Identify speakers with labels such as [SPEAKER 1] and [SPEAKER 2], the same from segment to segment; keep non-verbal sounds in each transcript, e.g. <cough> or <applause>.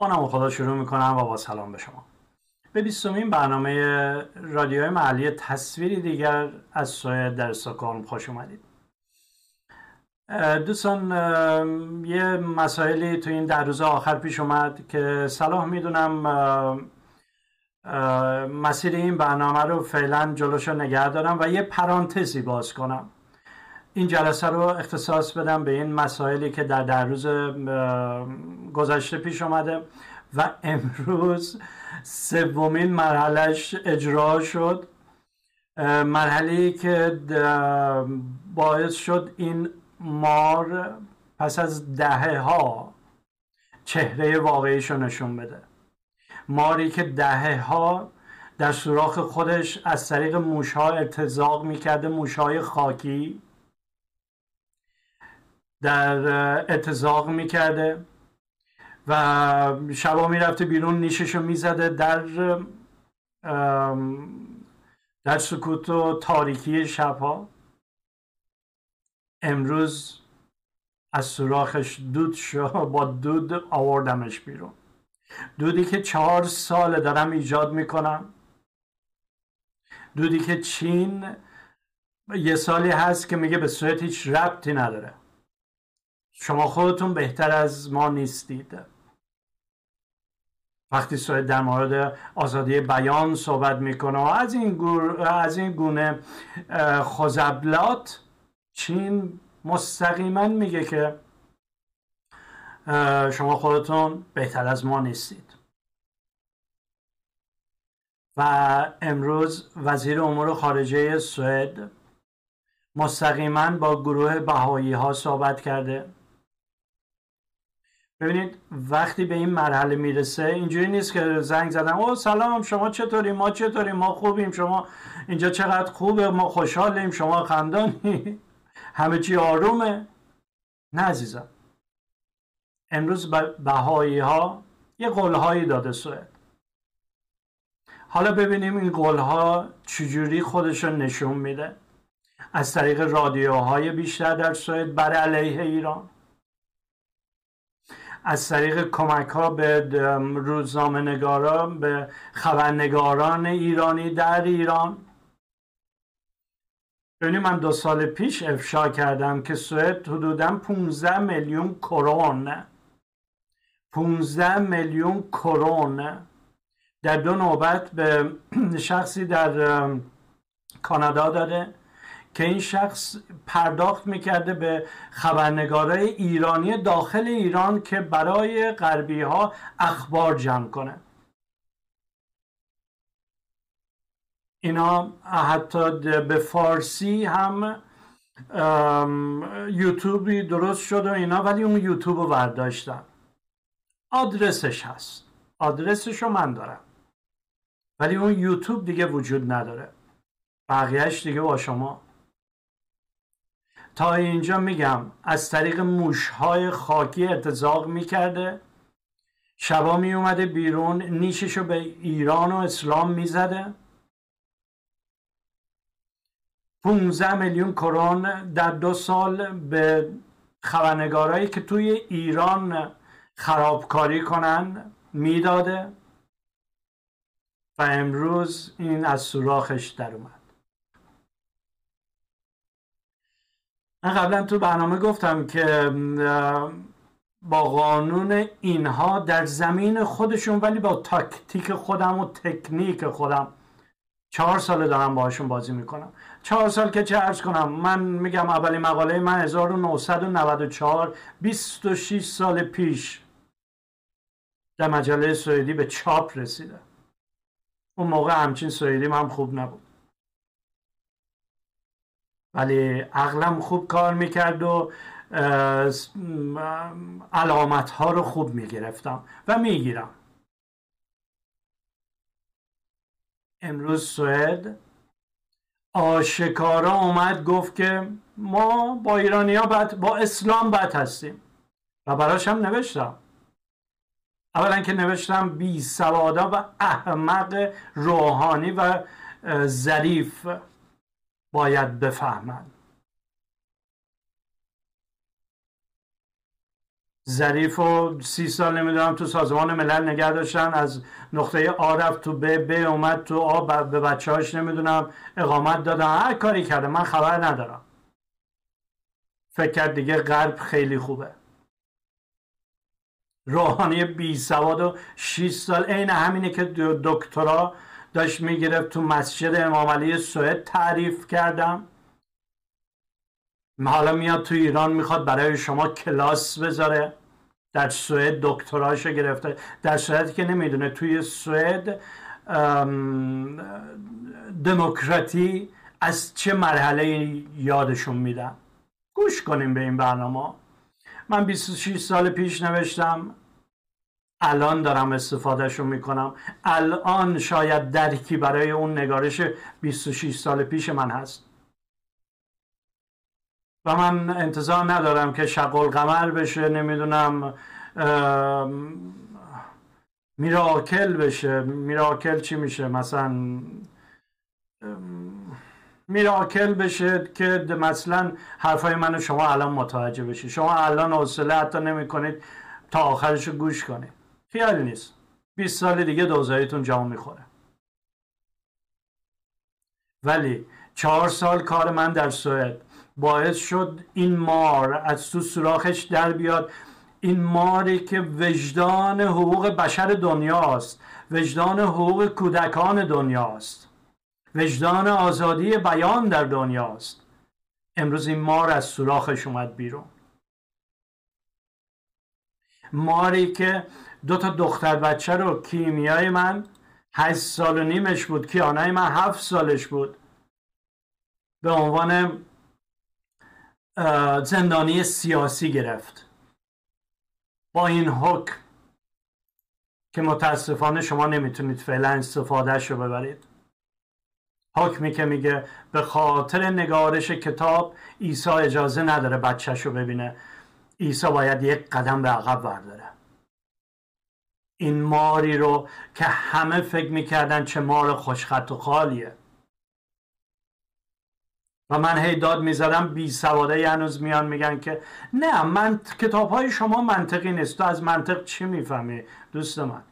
[SPEAKER 1] نام خدا شروع می‌کنم. و با سلام به شما. به بیستمین برنامه رادیوی محلی تصویری دیگر از سوی در استکهلم خوش اومدید. دوستان یه مسائلی تو این در روز آخر پیش اومد که صلاح می‌دونم مسیر این برنامه رو فعلا جلوش رو نگه دارم و یه پرانتزی باز کنم. این جلسه رو اختصاص بدم به این مسائلی که در در روز گذشته پیش اومده و امروز سومین مرحلهش اجرا شد. مرحله که باعث شد این مار پس از دهه ها چهره واقعیش رو نشون بده. ماری که دهه ها در سوراخ خودش از طریق موشها ارتزاق می‌کرده موشهای خاکی در اتزاق می‌کرده و شبا می‌رفته بیرون نیشش رو می‌زده در در سکوت و تاریکی شبها. امروز از سوراخش دود شو با دود آوردمش بیرون. دودی که چهار سال دارم ایجاد می‌کنم. دودی که چین یه سالی هست که میگه به صورت هیچ ربطی نداره. شما خودتون بهتر از ما نیستید. وقتی سوئد در مورد آزادی بیان صحبت می‌کنه و از این, از این گونه خزبلات چین مستقیما میگه که شما خودتون بهتر از ما نیستید. و امروز وزیر امور خارجه سوئد مستقیما با گروه بهایی ها صحبت کرده. ببینید وقتی به این مرحله می‌رسه اینجوری نیست که زنگ زدم او سلام شما چطوری؟ ما چطوری؟ ما خوبیم شما اینجا چقدر خوبه؟ ما خوشحالیم شما خندانی. <laughs> همه چی آرومه. نه عزیزم. امروز بهایی ها یه قولهایی داده سوئد. حالا ببینیم این قولها چجوری خودشون نشون میده. از طریق رادیوهای بیشتر در سوئد بر علیه ایران. از طریق کمک ها به روزنامه نگاران به خبرنگاران ایرانی در ایران. ببینید من دو سال پیش افشا کردم که سوئد حدودا 15 میلیون کرون 15 میلیون کرون در دو نوبت به شخصی در کانادا داده که این شخص پرداخت می‌کرده به خبرنگارای ایرانی داخل ایران که برای غربی ها اخبار جمع کنه. اینا حتی به فارسی هم یوتیوبی درست شد و اینا ولی اون یوتیوب رو برداشتن. آدرسش هست. آدرسش رو من دارم. ولی اون یوتیوب دیگه وجود نداره. بقیهش دیگه با شما تا اینجا میگم از طریق موشهای خاکی ارتزاق می‌کرده. شبا میومده بیرون نیششو به ایران و اسلام می‌زده. 15 میلیون کرون در دو سال به خبرنگارایی که توی ایران خرابکاری کنن می‌داده. و امروز این از سوراخش در اومد. من قبلا تو برنامه گفتم که با قانون اینها در زمین خودشون ولی با تاکتیک خودم و تکنیک خودم چهار سال دارم باشون بازی می‌کنم. چهار سال که چه ارز کنم من میگم اولی مقاله من 1994 26 سال پیش در مجله سوئدی به چاپ رسیده اون موقع همچین سوئدی هم خوب نبود. ولی عقلم خوب کار می‌کرد و علامت ها رو خوب می‌گرفتم و می‌گیرم. امروز سوئد آشکارا اومد گفت که ما با ایرانی ها بد، با اسلام بد هستیم. و براش هم نوشتم. اولا که نوشتم بی سوادا و احمق روحانی و ظریف باید بفهمند ظریف و سی سال نمی‌دونم تو سازمان ملل نگه داشتن از نقطه آ رفت تو ب ب اومد تو آ به بچه نمی‌دونم اقامت دادن. هر کاری کرده من خبر ندارم. فکر کرد دیگه غرب خیلی خوبه. روحانی بی سواد و 6 سال عین همینه که دکترا داشت می‌گرفت تو مسجد امام علی سوئد تعریف کردم. حالا میاد تو ایران می‌خواد برای شما کلاس بذاره. در سوئد دکتراشو گرفته. در صورتی که نمی‌دونه توی سوئد دموکراتی از چه مرحله یادشون میدن گوش کنیم به این برنامه. من 26 سال پیش نوشتم. الان دارم استفادهشو می‌کنم. الان شاید درکی برای اون نگارش 26 سال پیش من هست. و من انتظار ندارم که شقل قمر بشه نمی‌دونم میراکل بشه. میراکل چی میشه؟ مثلا میراکل بشه که مثلا حرفای من شما الان متوجه بشید شما الان حوصله حتی نمی کنید تا آخرش گوش کنید. خیالی نیست 20 سال دیگه دوزاییتون جام می‌خوره. ولی چهار سال کار من در سوئد. باعث شد این مار از تو سوراخش در بیاد. این ماری که وجدان حقوق بشر دنیاست وجدان حقوق کودکان دنیاست وجدان آزادی بیان در دنیاست امروز این مار از سوراخش اومد بیرون. ماری که دو تا دختر بچه رو کیمیای من هشت سال و نیمش بود کیانای من هفت سالش بود. به عنوان زندانی سیاسی گرفت. با این حکم که متاسفانه شما نمی‌تونید فعلا استفادهش رو ببرید. حکمی که میگه به خاطر نگارش کتاب عیسی اجازه نداره بچهش رو ببینه. عیسی باید یک قدم به عقب برداره این ماری رو که همه فکر می‌کردن چه مار خوشخط و خالیه. و من هی داد می‌زدم بی سواده هنوز میان میگن که نه من کتاب های شما منطقی نیست. تو از منطق چی می‌فهمی؟ دوست من.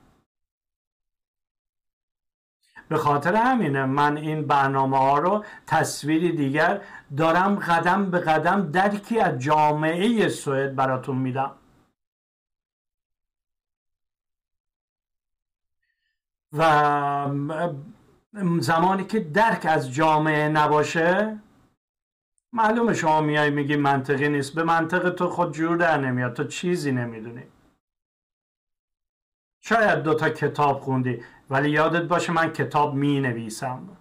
[SPEAKER 1] به خاطر همینه من این برنامه ها رو تصویری دیگر دارم قدم به قدم درکی از جامعه سوئد براتون میدم. و زمانی که درک از جامعه نباشه معلومه شما میای میگی منطقی نیست. به منطق تو خود جور در نمیاد. تو چیزی نمی‌دونی. شاید دوتا کتاب خوندی ولی یادت باشه من کتاب می نویسم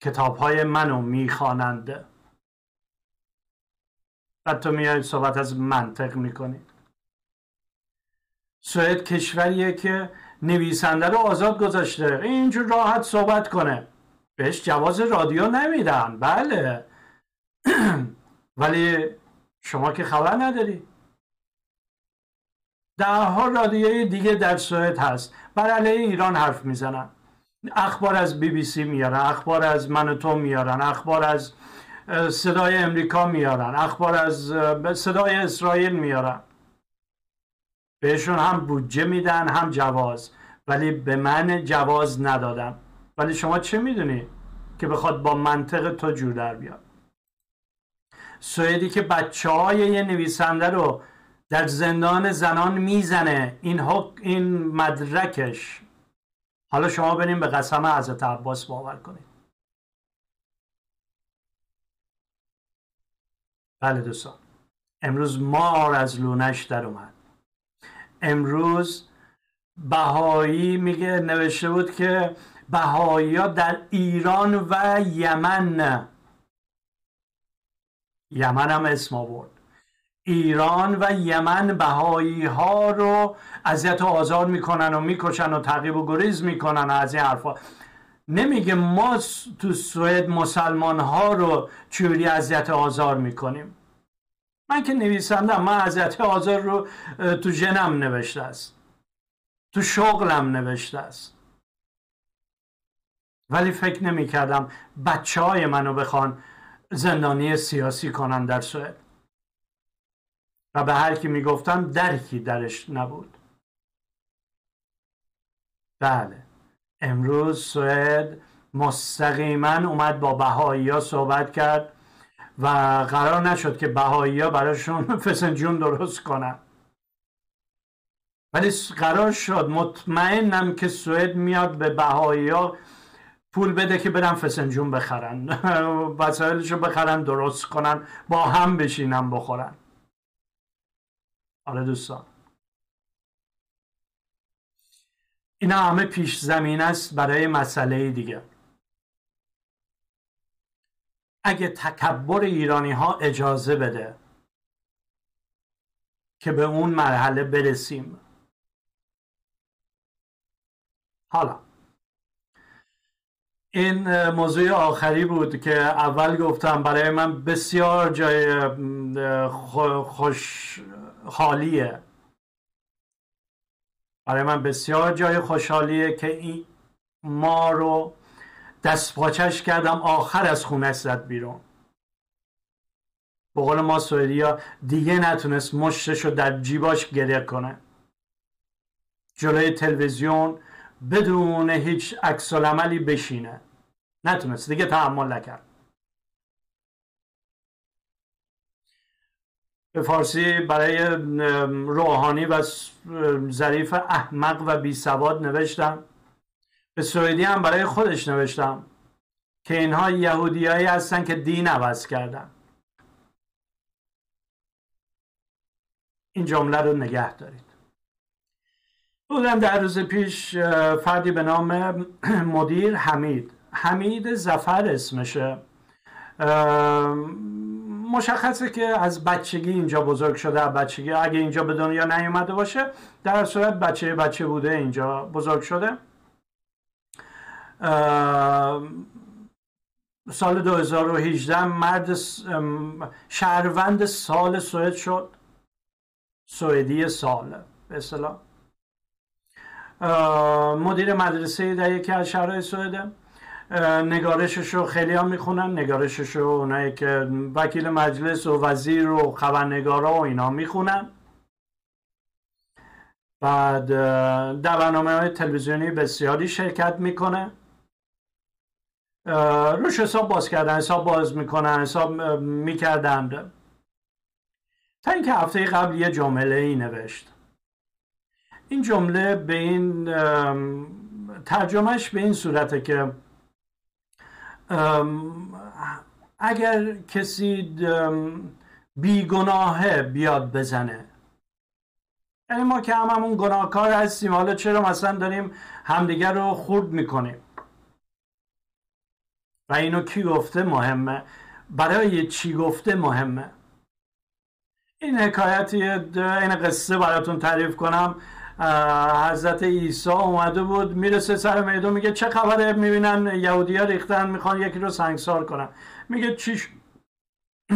[SPEAKER 1] کتاب های منو می خوانند و تو میای صحبت از منطق می‌کنی. سوئد کشوریه که نویسنده رو آزاد گذاشته. اینجور راحت صحبت کنه. بهش جواز رادیو نمیدن. بله. <clears throat> ولی شما که خبر نداری. ها رادیوی دیگه در سوئد هست. بر علیه ایران حرف می‌زنن. اخبار از بی بی سی میارن. اخبار از من تو میارن. اخبار از صدای امریکا میارن. اخبار از صدای اسرائیل میارن. بهشون هم بودجه میدن هم جواز. ولی به من جواز ندادن ولی شما چه می‌دونی که بخواد با منطق تو جور در بیاد؟ سوئدی که بچه های یه نویسنده رو در زندان زنان می‌زنه این حق این مدرکش. حالا شما بریم به قسم حضرت عباس باور کنید. بله دوستان. امروز مار از لونش در اومد. امروز بهایی میگه نوشته بود که بهایی ها در ایران و یمن. یمن هم اسم آورد. ایران و یمن بهایی ها رو اذیت و آزار می‌کنن و می‌کشن و تعقیب و گریز می‌کنن از این حرفا. نمیگه ما تو سوئد مسلمان ها رو چوری اذیت آزار می‌کنیم. من که نویسندم من اذیت آزار رو تو جنم نوشته است. تو شغلم نوشته است. ولی فکر نمی کردم بچه های منو بخوان زندانی سیاسی کنن در سوئد. و به هر کی می‌گفتم درکی درش نبود. بله. امروز سوئد مستقیما اومد با بهایی ها صحبت کرد. و قرار نشد که بهایی ها براشون <laughs> فسنجون درست کنن. ولی قرار شد. مطمئنم که سوئد میاد به بهایی ها پول بده که برن فسنجون بخرن. <laughs> وسایلشو بخرن درست کنن با هم بشینن بخورن. آره دوستان. اینا همه پیش زمین است برای مسئله دیگه. اگه تکبر ایرانی ها اجازه بده که به اون مرحله برسیم. حالا این موضوع آخری بود که اول گفتم برای من بسیار جای خوشحالیه برای من بسیار جای خوشحالیه که این ما رو دست پاچش کردم آخر از خونه زد بیرون. به قول ما سوئدیا دیگه نتونست مشتش رو در جیباش گریه کنه. جلوی تلویزیون بدون هیچ عکس عملی بشینه. نتونست دیگه تحمل نکرد. به فارسی برای روحانی و ظریف احمق و بی سواد نوشتم. به سوئدی هم برای خودش نوشتم که اینها یهودیایی هستن که دین عوض کردن. این جمله رو نگه دارید. بودم در روز پیش فردی به نام <clears throat> مدیر حمید. حمید زفر اسمشه. مشخصه که از بچگی اینجا بزرگ شده بچگی اگه اینجا به دنیا نیومده باشه در صورت بچه بچه بوده اینجا بزرگ شده. سال 2018 مرد شهروند سال سوئد شد. سوئدی سال به اصطلاح. مدیر مدرسه در یکی از شهرهای سوئده نگارشش رو خیلی هم می‌خونن. نگارشش رو اونایی که وکیل مجلس و وزیر و خبرنگارا و اینا می‌خونن. بعد در برنامه های تلویزیونی بسیاری شرکت می‌کنه. روش حساب باز کردن حساب باز می‌کنن حساب می‌کردن. تا اینکه هفته قبل یه جمله ای نوشت. این جمله به این ترجمهش به این صورته که اگر کسی بیگناهه بیاد بزنه. یعنی ما که هممون گناهکار هستیم حالا چرا مثلا داریم همدیگر رو خورد می‌کنیم؟ و اینو کی گفته مهمه؟ برای چی گفته مهمه؟ این حکایتی این قصه براتون تعریف کنم. حضرت عیسی اومده بود می‌رسه سر میدون میگه چه خبره؟ می‌بینن یهودی ها ریختن می‌خوان یکی رو سنگسار کنن. میگه چی ش... <clears throat>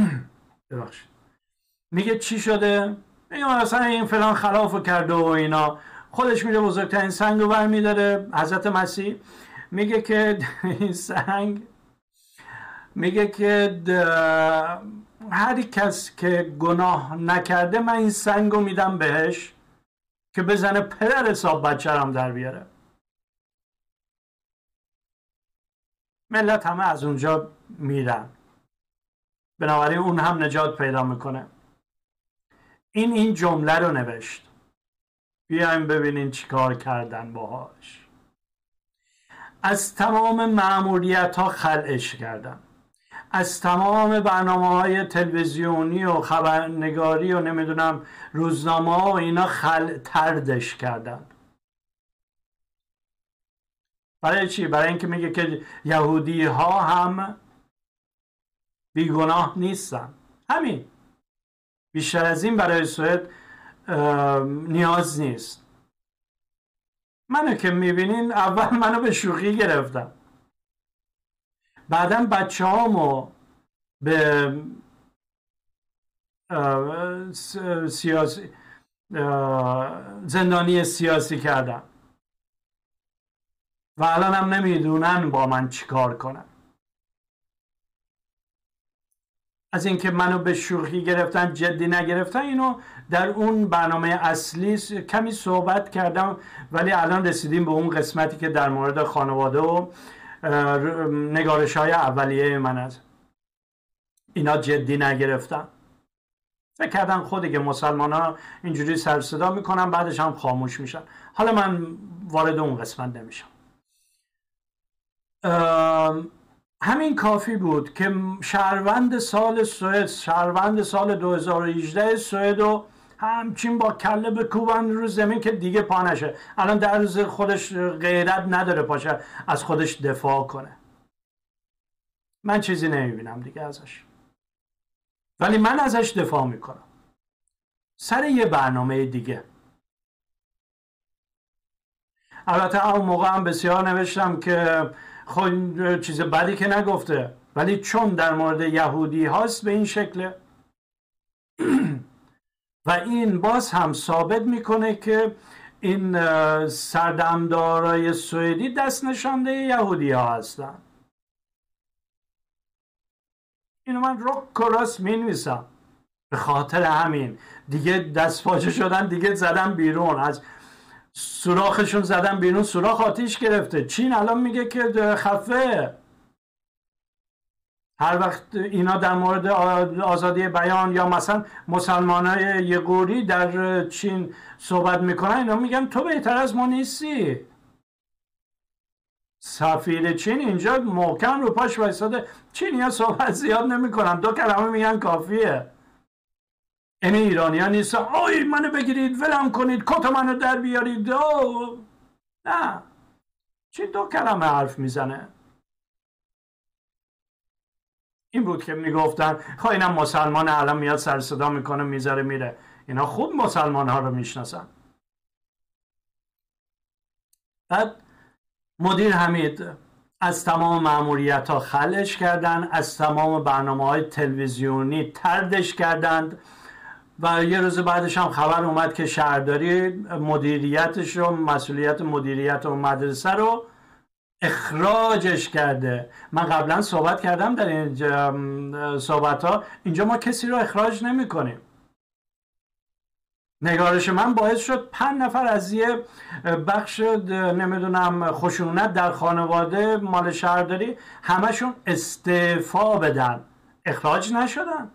[SPEAKER 1] میگه چی شده؟ میگه مثلا این فلان خلاف کرده و اینا. خودش میره بزرگترین سنگ رو برمیداره حضرت مسیح. میگه که <laughs> این سنگ میگه که هر کس که گناه نکرده من این سنگ رو میدم بهش که بزنه پدر حساب بچه هم در بیاره. ملت همه از اونجا میرن. بنابراین اون هم نجات پیدا می‌کنه. این این جمله رو نوشت. بیایم ببینین چیکار کردن باهاش. از تمام معمولیت ها خلعش کردن. از تمام برنامه های تلویزیونی و خبرنگاری و نمی‌دونم روزنامه ها و اینا خل تردش کردن. برای چی؟ برای اینکه میگه که یهودی ها هم بیگناه نیستن. همین. بیشتر از این برای سوئد نیاز نیست. منو که می‌بینین اول منو به شوخی گرفتم. بعدا بچه هامو به سیاسی زندانی سیاسی کردم و الان هم نمی‌دونن با من چیکار کنن. از اینکه منو به شوخی گرفتن جدی نگرفتن اینو در اون برنامه اصلی کمی صحبت کردم ولی الان رسیدیم به اون قسمتی که در مورد خانواده و نگارش های اولیه من از اینا جدی نگرفتن فکر کردن خودی که مسلمان ها اینجوری سر صدا می‌کنن بعدش هم خاموش میشن. حالا من وارد اون قسمت نمیشم. همین کافی بود که شهروند سال سوئد شهروند سال 2018 سوئد و همچین با کله به کوبن رو زمین که دیگه پا نشه. الان در روز خودش غیرت نداره پاشه از خودش دفاع کنه. من چیزی نمی‌بینم دیگه ازش. ولی من ازش دفاع می‌کنم. سر یه برنامه دیگه. البته اون موقع هم بسیار نوشتم که خود چیز بدی که نگفته. ولی چون در مورد یهودی هاست به این شکله. <clears throat> و این باز هم ثابت می‌کنه که این سردمدارای سوئدی دست نشانده یهودی ها هستن اینو من رو کراس می نویسم به خاطر همین. دیگه دست پاچه شدن دیگه زدن بیرون. از سوراخشون زدن بیرون سوراخ آتیش گرفته. چین الان میگه که خفه. هر وقت اینا در مورد آزادی بیان یا مثلا مسلمان های یگوری در چین صحبت می‌کنن اینا میگن تو بهتر از ما نیستی. سفیر چین اینجا محکم رو پاش وایساده چینی ها صحبت زیاد نمی‌کنن. دو کلمه میگن کافیه. این ایرانی ها نیست. آی منو بگیرید ولم کنید کت منو در بیارید. او نه. چی دو کلمه حرف می‌زنه. این بود که می‌گفتن خب اینم مسلمان الان میاد سر صدا می‌کنه می‌ذاره میره. اینا خوب مسلمان ها رو می‌شناسن. بعد مدیر حمید از تمام معمولیت ها خلش کردن از تمام برنامه های تلویزیونی تردش کردند و یه روز بعدش هم خبر اومد که شهرداری مدیریتش رو مسئولیت مدیریت و مدرسه رو اخراجش کرده. من قبلا صحبت کردم در این صحبت ها اینجا ما کسی رو اخراج نمی کنیم نگارش من باعث شد پنج نفر از یه بخش نمی‌دونم خشونت در خانواده مال شهرداری همشون استعفا بدن. اخراج نشدن.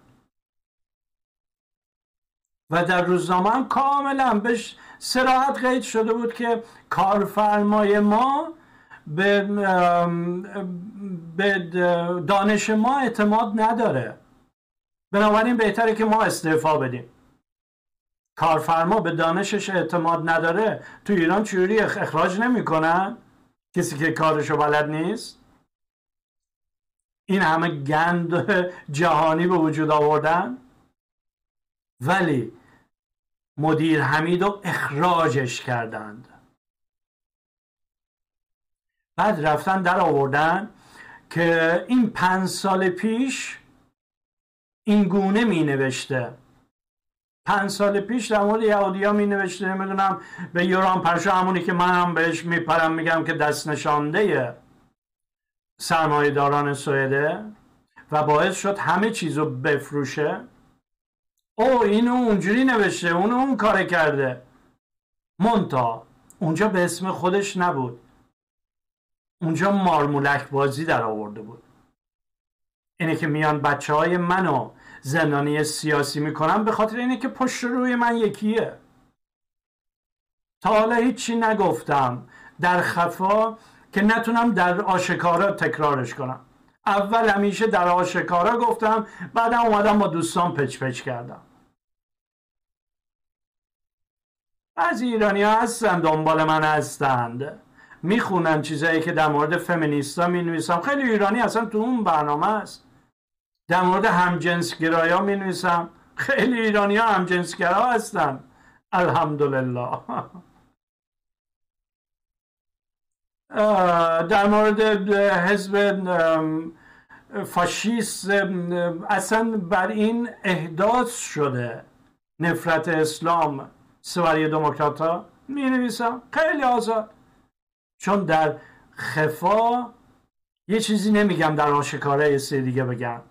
[SPEAKER 1] و در روزنامه هم کاملا به سراحت قید شده بود که کارفرمای ما به, به دانش ما اعتماد نداره. بنابراین بهتره که ما استعفا بدیم. کارفرما به دانشش اعتماد نداره. تو ایران چجوری اخراج نمی‌کنن؟ کسی که کارشو بلد نیست؟ این همه گند <laughs> جهانی به وجود آوردن؟ ولی مدیر حمید رو اخراجش کردند. بعد رفتن در آوردن که این پنج سال پیش این گونه می نوشته. پنج سال پیش در مورد یهودی ها می نوشته نمی‌دونم به یوران پرشا همونی که من هم بهش میپرم میگم که دست نشانده سرمایه داران سوئده و باعث شد همه چیز رو بفروشه. او اینو اونجوری نوشته اونو اون کار کرده. مونتا اونجا به اسم خودش نبود. اونجا مارمولک بازی در آورده بود. اینه که میان بچه های منو زندانی سیاسی می‌کنم به خاطر اینه که پشت روی من یکیه. تا حالا هیچی نگفتم در خفا که نتونم در آشکارا تکرارش کنم. اول همیشه در آشکارا گفتم بعدم اومدم با دوستان پچ پچ کردم. بعضی ایرانی ها هستن دنبال من هستند. می‌خونن چیزایی که در مورد فمینیستا می نویسم خیلی ایرانی اصلا تو اون برنامه است. در مورد همجنسگرایی ها می نویسم خیلی ایرانی ها همجنسگرا هستن. الحمدلله. <laughs> در مورد حزب فاشیست اصلا بر این احداث شده. نفرت اسلام سواری دموکرات ها می نویسم خیلی آزاد. چون در خفا یه چیزی نمیگم در آشکاره یه سری دیگه بگم.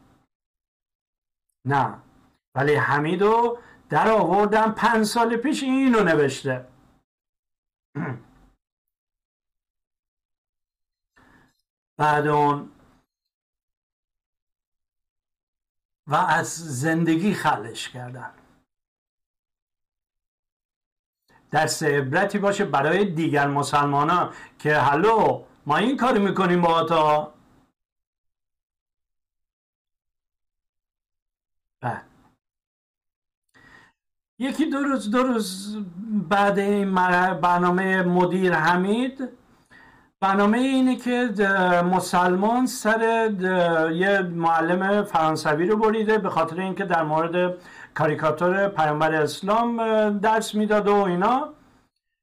[SPEAKER 1] نه. ولی حمیدو در آوردم پنج سال پیش اینو نوشته. <clears throat> بعد اون و از زندگی خلش کردن. درس عبرتی باشه برای دیگر مسلمان ها که هلو ما این کاری می‌کنیم با آتا. بعد یکی دو روز دو روز بعد این برنامه مدیر حمید برنامه اینه که مسلمان سر یه معلم فرانسوی رو بریده به خاطر اینکه در مورد کاریکاتور پیامبر اسلام درس می‌داد و اینا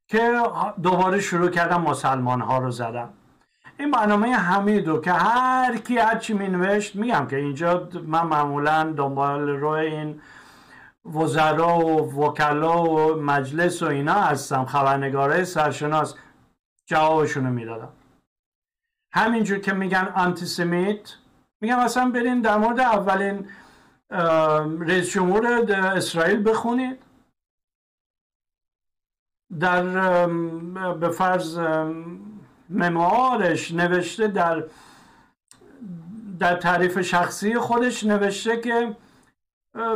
[SPEAKER 1] که دوباره شروع کردم مسلمان ها رو زدم این برنامه حمیدو که هر کی هر چی می نوشت میگم که اینجا من معمولا دنبال روی این وزرا و وکلا و مجلس و اینا هستم خبرنگاره سرشناس. جوابشون می‌دادم. همینجور که میگن آنتیسمیت میگم اصلا برین در مورد اولین رئیس جمهور اسرائیل بخونید. در به فرض مموارش نوشته در در تعریف شخصی خودش نوشته که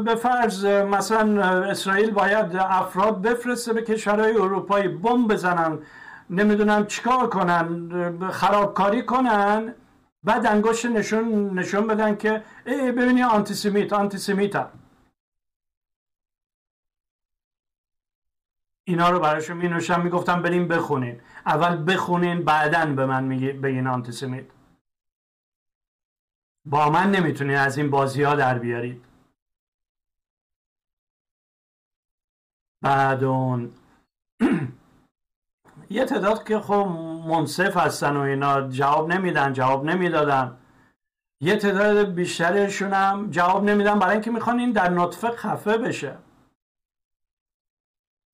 [SPEAKER 1] به فرض مثلا اسرائیل باید افراد بفرسته به کشورهای اروپایی بمب بزنن نمی‌دونم چیکار کنن خرابکاری کنن. بعد انگشت نشون نشون بدن که ای ببینی آنتیسمیت آنتیسمیت اینا رو براشون می نوشتم می‌گفتم بریم بخونین. اول بخونین بعدا به من میگی بگین آنتیسمیت با من نمی‌تونین از این بازی ها در بیارید. بعد اون <clears throat> یه تعداد که خب منصف هستن و اینا جواب نمیدن جواب نمی‌دادن. یه تعداد بیشترشون هم جواب نمیدن برای اینکه می‌خوان این در نطفه خفه بشه.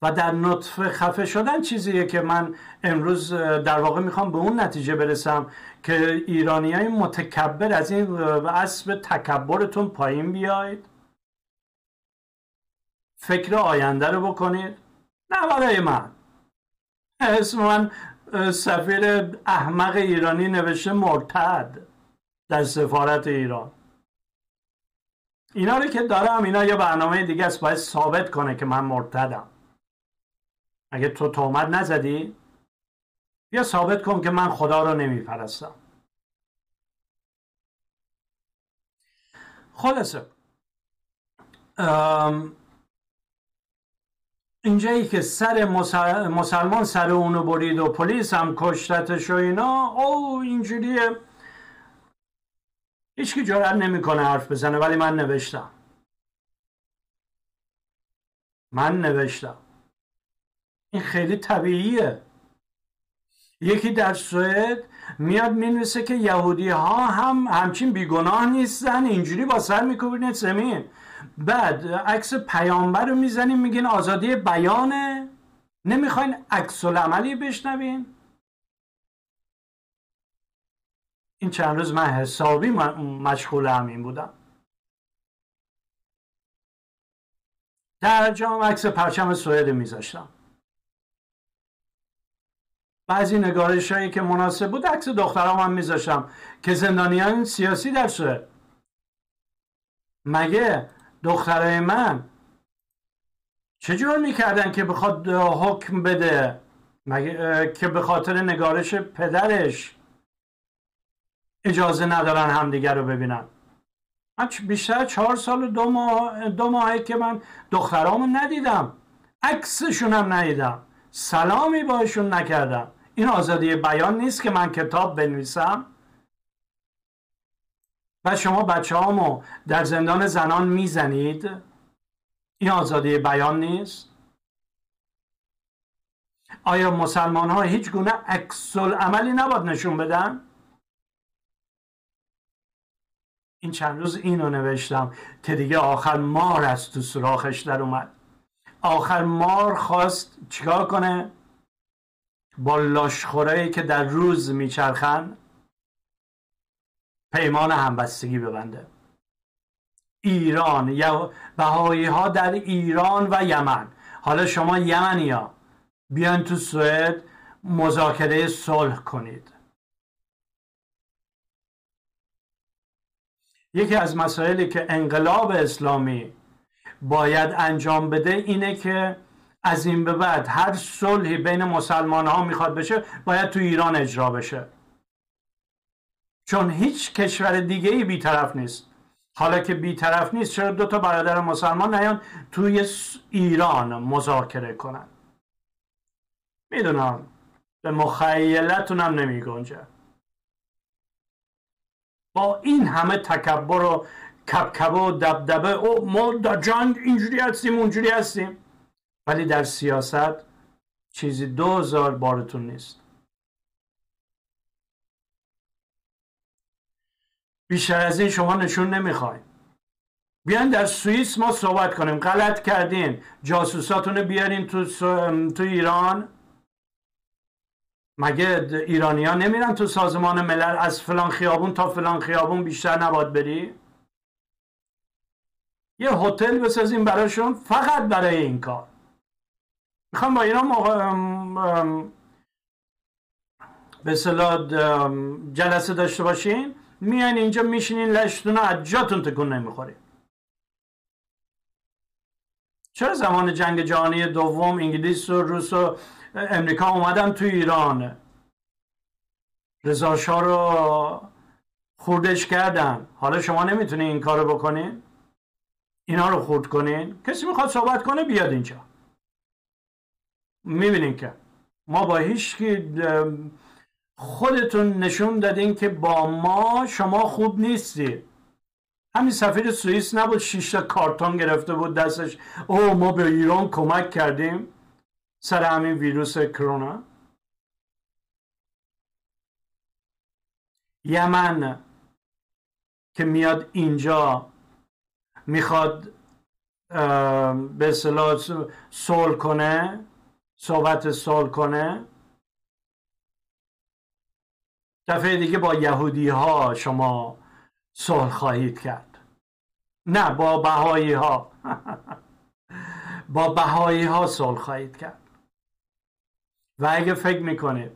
[SPEAKER 1] و در نطفه خفه شدن چیزیه که من امروز در واقع می‌خوام به اون نتیجه برسم که ایرانی های متکبر از این اسب تکبرتون پایین بیاید فکر آینده رو بکنید. نه برای من. اسم من سفیر احمق ایرانی نوشته مرتد در سفارت ایران. اینا رو که دارم اینا یه برنامه دیگه است باید ثابت کنه که من مرتدم. اگه تو تومت نزدی بیا ثابت کن که من خدا رو نمیپرستم. خلاصه اینجایی که سر مسلمان سر اونو برید و پلیس هم کشتتش و اینا او اینجوریه. هیچکی جرأت نمی‌کنه حرف بزنه ولی من نوشتم. من نوشتم. این خیلی طبیعیه. یکی در سوئد میاد می‌نویسه که یهودی ها هم همچین بیگناه نیستن اینجوری با سر میکوبینه زمین. بعد عکس پیامبر رو می‌زنیم میگین آزادی بیانه. نمی‌خواین عکس عملی بشنوین. این چند روز من حسابی مشغول همین بودم. در جام عکس پرچم سوئد میذاشتم. بعضی نگارش هایی که مناسب بود عکس دخترام هم میذاشتم که زندانیان سیاسی در سوئد. مگه دخترای من. چجور می‌کردن که بخواد حکم بده؟ مگه که به خاطر نگارش پدرش اجازه ندارن همدیگر رو ببینن. من بیشتر چهار سال و دو ماه دو ماهی که من دخترامو ندیدم. عکسشون هم ندیدم. سلامی باشون نکردم. این آزادی بیان نیست که من کتاب بنویسم. و شما بچه هامو در زندان زنان می‌زنید؟ این آزادی بیان نیست؟ آیا مسلمان ها هیچ گونه عکس عملی نباید نشون بدن؟ این چند روز اینو نوشتم که دیگه آخر مار از تو سراخش در اومد. آخر مار خواست چیکار کنه؟ با لاشخورایی که در روز میچرخن؟ پیمان همبستگی ببنده. ایران بهایی ها در ایران و یمن. حالا شما یمنی ها بیان تو سوئد مذاکره صلح کنید. یکی از مسائلی که انقلاب اسلامی باید انجام بده اینه که از این به بعد هر صلحی بین مسلمان ها می‌خواد بشه باید تو ایران اجرا بشه. چون هیچ کشور دیگه ای بیطرف نیست. حالا که بیطرف نیست چرا دو تا برادر مسلمان نیان توی ایران مذاکره کنن؟ می‌دونم. به مخیلتونم نمی گنجه با این همه تکبر و کبکبه و دبدبه او ما در جنگ اینجوری هستیم اونجوری هستیم. ولی در سیاست چیزی دو بارتون نیست. بیشتر از این شما نشون نمی‌خواین. بیان در سوئیس ما صحبت کنیم. غلط کردین. جاسوساتون رو بیارین تو, تو ایران. مگه ایرانی ها نمیرن تو سازمان ملل از فلان خیابون تا فلان خیابون بیشتر نباد بری؟ یه هتل بسازیم براشون فقط برای این کار. می‌خوام با اینا به صلاح جلسه داشته باشین. میان اینجا میشینین لشتون از جاتون تکون نمی‌خورین چرا زمان جنگ جهانی دوم انگلیس و روس و امریکا اومدن تو ایران؟ رضا رو خوردش کردن. حالا شما نمی‌تونین این کارو بکنین؟ اینا رو خورد کنین؟ کسی می‌خواد صحبت کنه بیاد اینجا. می‌بینین که ما با هیچ خودتون نشون دادین که با ما شما خوب نیستید. همین سفیر سوئیس نبود شش کارتون گرفته بود دستش. او ما به ایران کمک کردیم. سر همین ویروس کرونا. یمن که میاد اینجا می‌خواد به اصطلاح سول کنه صحبت سول کنه. دفعه دیگه با یهودی ها شما صلح خواهید کرد. نه با بهایی ها <laughs> با بهایی ها صلح خواهید کرد. و اگه فکر می‌کنید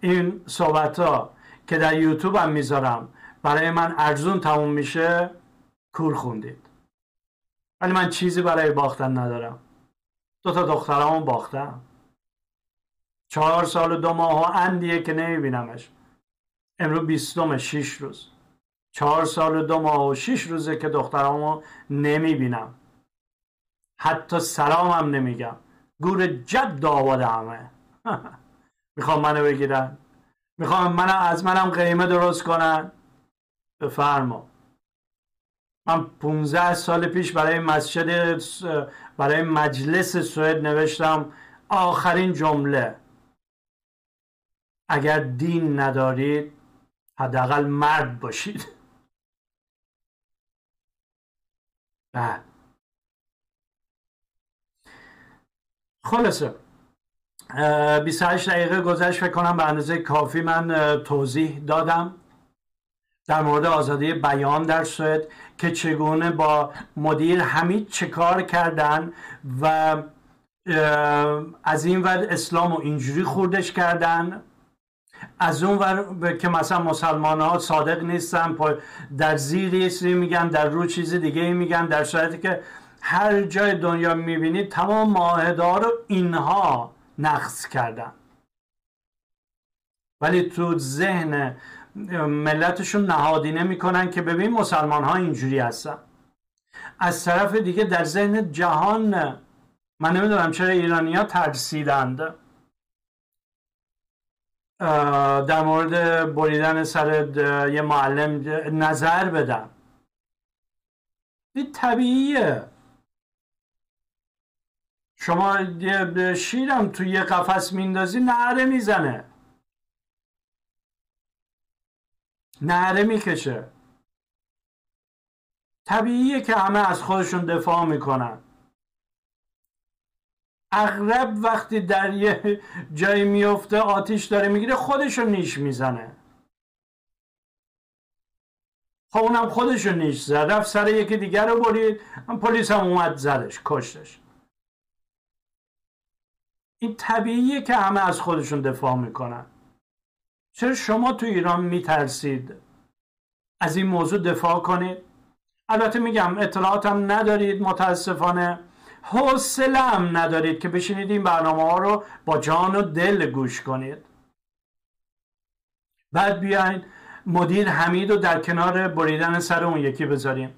[SPEAKER 1] این صحبت ها که در یوتیوب هم می‌ذارم برای من ارزون تموم میشه کور خوندید. ولی من چیزی برای باختن ندارم. دو تا دخترامو باختم. چهار سال و دو ماه و اندیه که نمیبینمش. امرو بیستم شیش روز. چهار سال و دو ماه و شیش روزه که دخترامو نمی‌بینم. حتی سلامم نمیگم. گور جد آباد همه. <laughs> می‌خوام منو بگیرن. می‌خوام من از منم قیمه درست کنن. بفرما. من 15 سال پیش برای مسجد برای مجلس سوئد نوشتم آخرین جمله. اگر دین ندارید حداقل مرد باشید. بعد خلاصه 28 دقیقه گذشت فکر کنم به اندازه کافی من توضیح دادم. در مورد آزادی بیان در سوئد که چگونه با مدیر حمید چه کار کردن و از این ور اسلام و اینجوری خوردش کردن. از اون ور که مثلا مسلمان ها صادق نیستن در زیر یه میگن در رو چیز دیگه میگن در صورتی که هر جای دنیا می‌بینید تمام معاهده رو اینها نقص کردن. ولی تو ذهن ملتشون نهادینه می‌کنن که ببین مسلمان ها اینجوری هستن. از طرف دیگه در ذهن جهان من نمی‌دونم چرا ایرانی ها ترسیدند. در مورد بریدن سر یه معلم نظر بدم. این طبیعیه. شما شیرم توی یه قفس میندازی نهره می‌زنه. نهره می‌کشه. طبیعیه که همه از خودشون دفاع می‌کنن. اغرب وقتی در یه جایی میفته آتیش داره می‌گیره خودشو نیش می‌زنه. خب اونم خودشو نیش زد. رفت سر یکی دیگر رو برید. پلیس هم اومد زدش کشتش. این طبیعیه که همه از خودشون دفاع می‌کنن. چرا شما تو ایران میترسید از این موضوع دفاع کنید؟ البته میگم اطلاعاتم ندارید متاسفانه. حوصله هم ندارید که بشینید این برنامه ها رو با جان و دل گوش کنید. بعد بیاین مدیر حمید رو در کنار بریدن سر اون یکی بذاریم.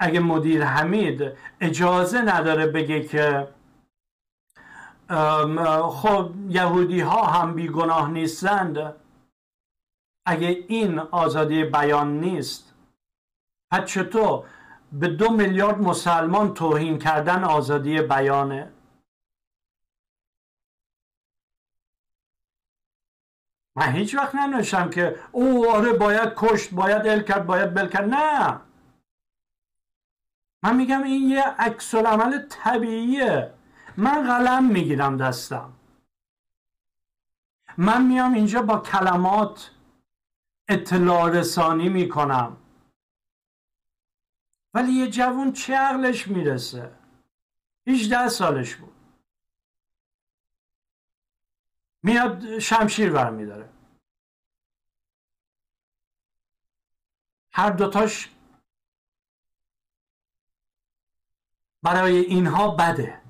[SPEAKER 1] اگه مدیر حمید اجازه نداره بگه که خب یهودی ها هم بیگناه نیستند اگه این آزادی بیان نیست پس چطور؟ به دو میلیارد مسلمان توهین کردن آزادی بیانه. من هیچ وقت ننوشتم که او آره باید کشت باید ال کرد باید بل کرد. نه. من میگم این یه عکس عمل طبیعیه. من قلم می‌گیرم دستم. من میام اینجا با کلمات اطلاع رسانی می‌کنم. ولی یه جوون چه عقلش می‌رسه؟ 18 سالش بود. میاد شمشیر برمیداره. هر دوتاش برای اینها بده.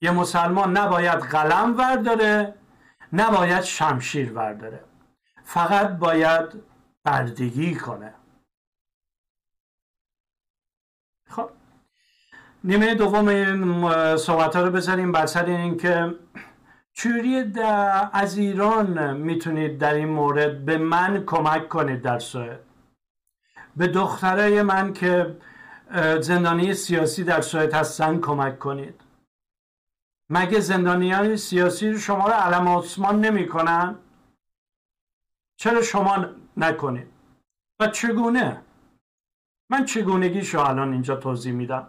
[SPEAKER 1] یه مسلمان نباید قلم ورداره نباید شمشیر ورداره. فقط باید بردگی کنه. خب. نیمه دوم صحبت ها رو بذاریم بر سر اینکه چوری از ایران می‌تونید در این مورد به من کمک کنید در سوئد؟ به دخترای من که زندانی سیاسی در سوئد هستن کمک کنید. مگه زندانیان سیاسی شما رو علم عثمان نمی‌کنن؟ چرا شما نکنید؟ و چگونه؟ من چگونگیشو الان اینجا توضیح میدم.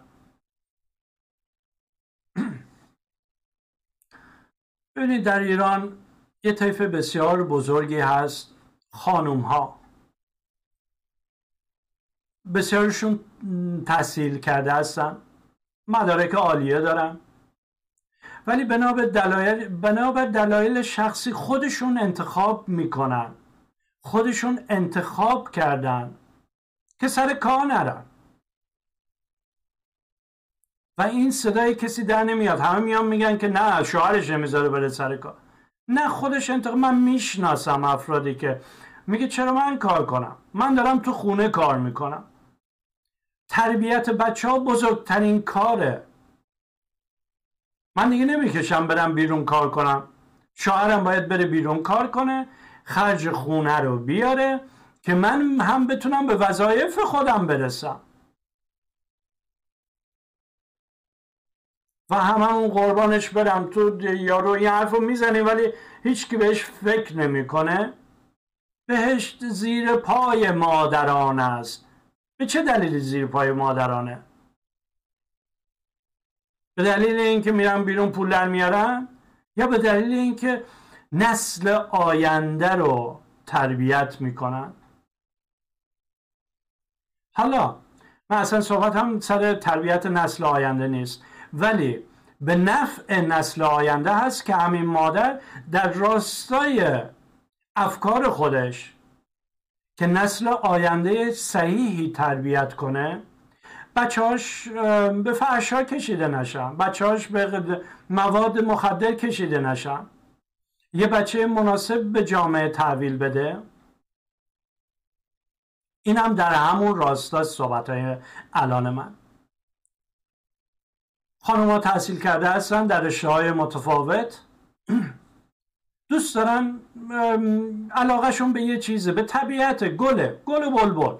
[SPEAKER 1] <clears throat> ببینید در ایران یه طیف بسیار بزرگی هست خانوم ها بسیارشون تحصیل کرده هستن مدارک عالیه دارن. ولی بنا دلایل, بنا دلایل شخصی خودشون انتخاب می‌کنن. خودشون انتخاب کردن. که سر کار نرن و این صدای کسی در نمیاد. همه میان میگن که نه شوهرش نمی‌ذاره بره سر کار. نه خودش انتخاب من می‌شناسم افرادی که میگه چرا من کار کنم؟ من دارم تو خونه کار می‌کنم. تربیت بچه ها بزرگترین کاره. من دیگه نمی‌کشم برم بیرون کار کنم. شوهرم باید بره بیرون کار کنه خرج خونه رو بیاره. که من هم بتونم به وظایف خودم برسم. و هممون قربانش برم. تو یارو این حرف رو می‌زنی ولی هیچکی بهش فکر نمی‌کنه. بهشت زیر پای مادران است. به چه دلیلی زیر پای مادرانه؟ به دلیل اینکه میرن بیرون پول در میارن یا به دلیل اینکه نسل آینده رو تربیت می‌کنن؟ حالا من اصلا صحبت هم سر تربیت نسل آینده نیست. ولی به نفع نسل آینده هست که همین مادر در راستای افکار خودش که نسل آینده صحیحی تربیت کنه بچهاش به فحشا کشیده نشن. بچهاش به مواد مخدر کشیده نشن. یه بچه مناسب به جامعه تحویل بده. این هم در همون راستا صحبت های الان من. خانوما تحصیل کرده هستن در رشته متفاوت. دوست دارن علاقهشون به یه چیزه به طبیعت گله گل بلبل.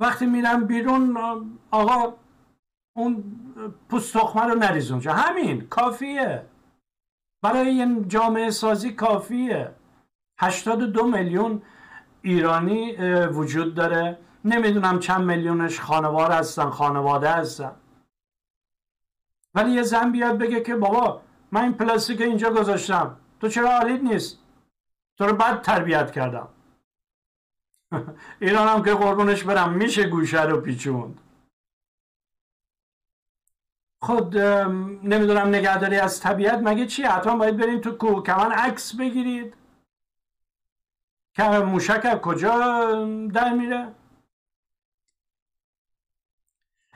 [SPEAKER 1] وقتی میرم بیرون آقا اون پوست رو نریز اونجا. همین کافیه. برای این جامعه سازی کافیه. 82 میلیون ایرانی وجود داره. نمی‌دونم چند میلیونش خانوار هستن خانواده هستن. ولی یه زن بیاد بگه که بابا من این پلاستیک اینجا گذاشتم. تو چرا حالیت نیست؟ تو رو بد تربیت کردم. <laughs> ایران هم که قربونش برم میشه گوشه رو پیچوند. خود نمی‌دونم نگهداری از طبیعت مگه چی حتما باید بریم تو کوه کمان عکس بگیرید. که موشک از کجا در میره؟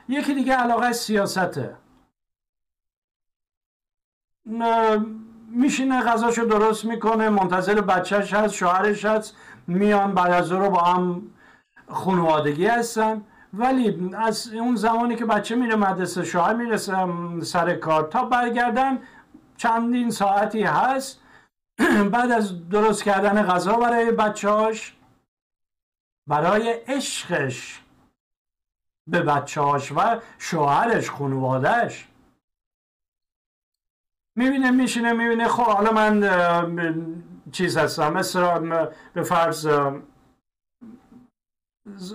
[SPEAKER 1] یکی دیگه علاقه سیاسته. میشینه غذاشو درست می‌کنه منتظر بچهش هست شوهرش هست میان بعد از رو با هم خانوادگی هستن. ولی از اون زمانی که بچه میره مدرسه شوهر می‌رسه سر کار تا برگردن چندین ساعتی هست. <clears throat> بعد از درست کردن غذا برای بچهاش برای عشقش به بچهاش و شوهرش خانوادهش می‌بینه میشینه می‌بینه خب حالا من چیز هستم مثل به فرض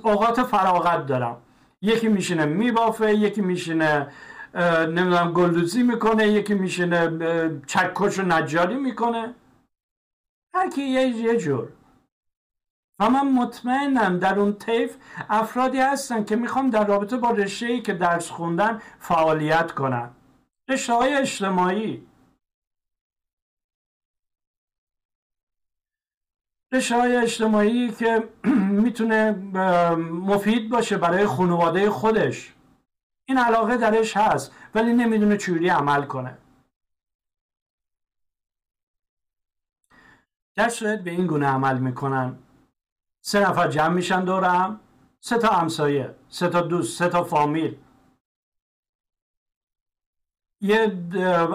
[SPEAKER 1] اوقات فراغت دارم. یکی میشینه میبافه یکی میشینه نمی‌دونم گلدوزی می‌کنه یکی میشینه چکش و نجاری می‌کنه. هر کی یه, جور. و من مطمئنم در اون طیف افرادی هستن که می‌خوام در رابطه با رشته ای که درس خوندن فعالیت کنن. رشته های اجتماعی. رشته های اجتماعی که <clears throat> می‌تونه مفید باشه برای خانواده خودش. این علاقه درش هست ولی نمی‌دونه چوری عمل کنه. در صورت به این گونه عمل می‌کنن. سه نفر جمع میشن دورم. سه تا همسایه سه تا دوست سه تا فامیل. یه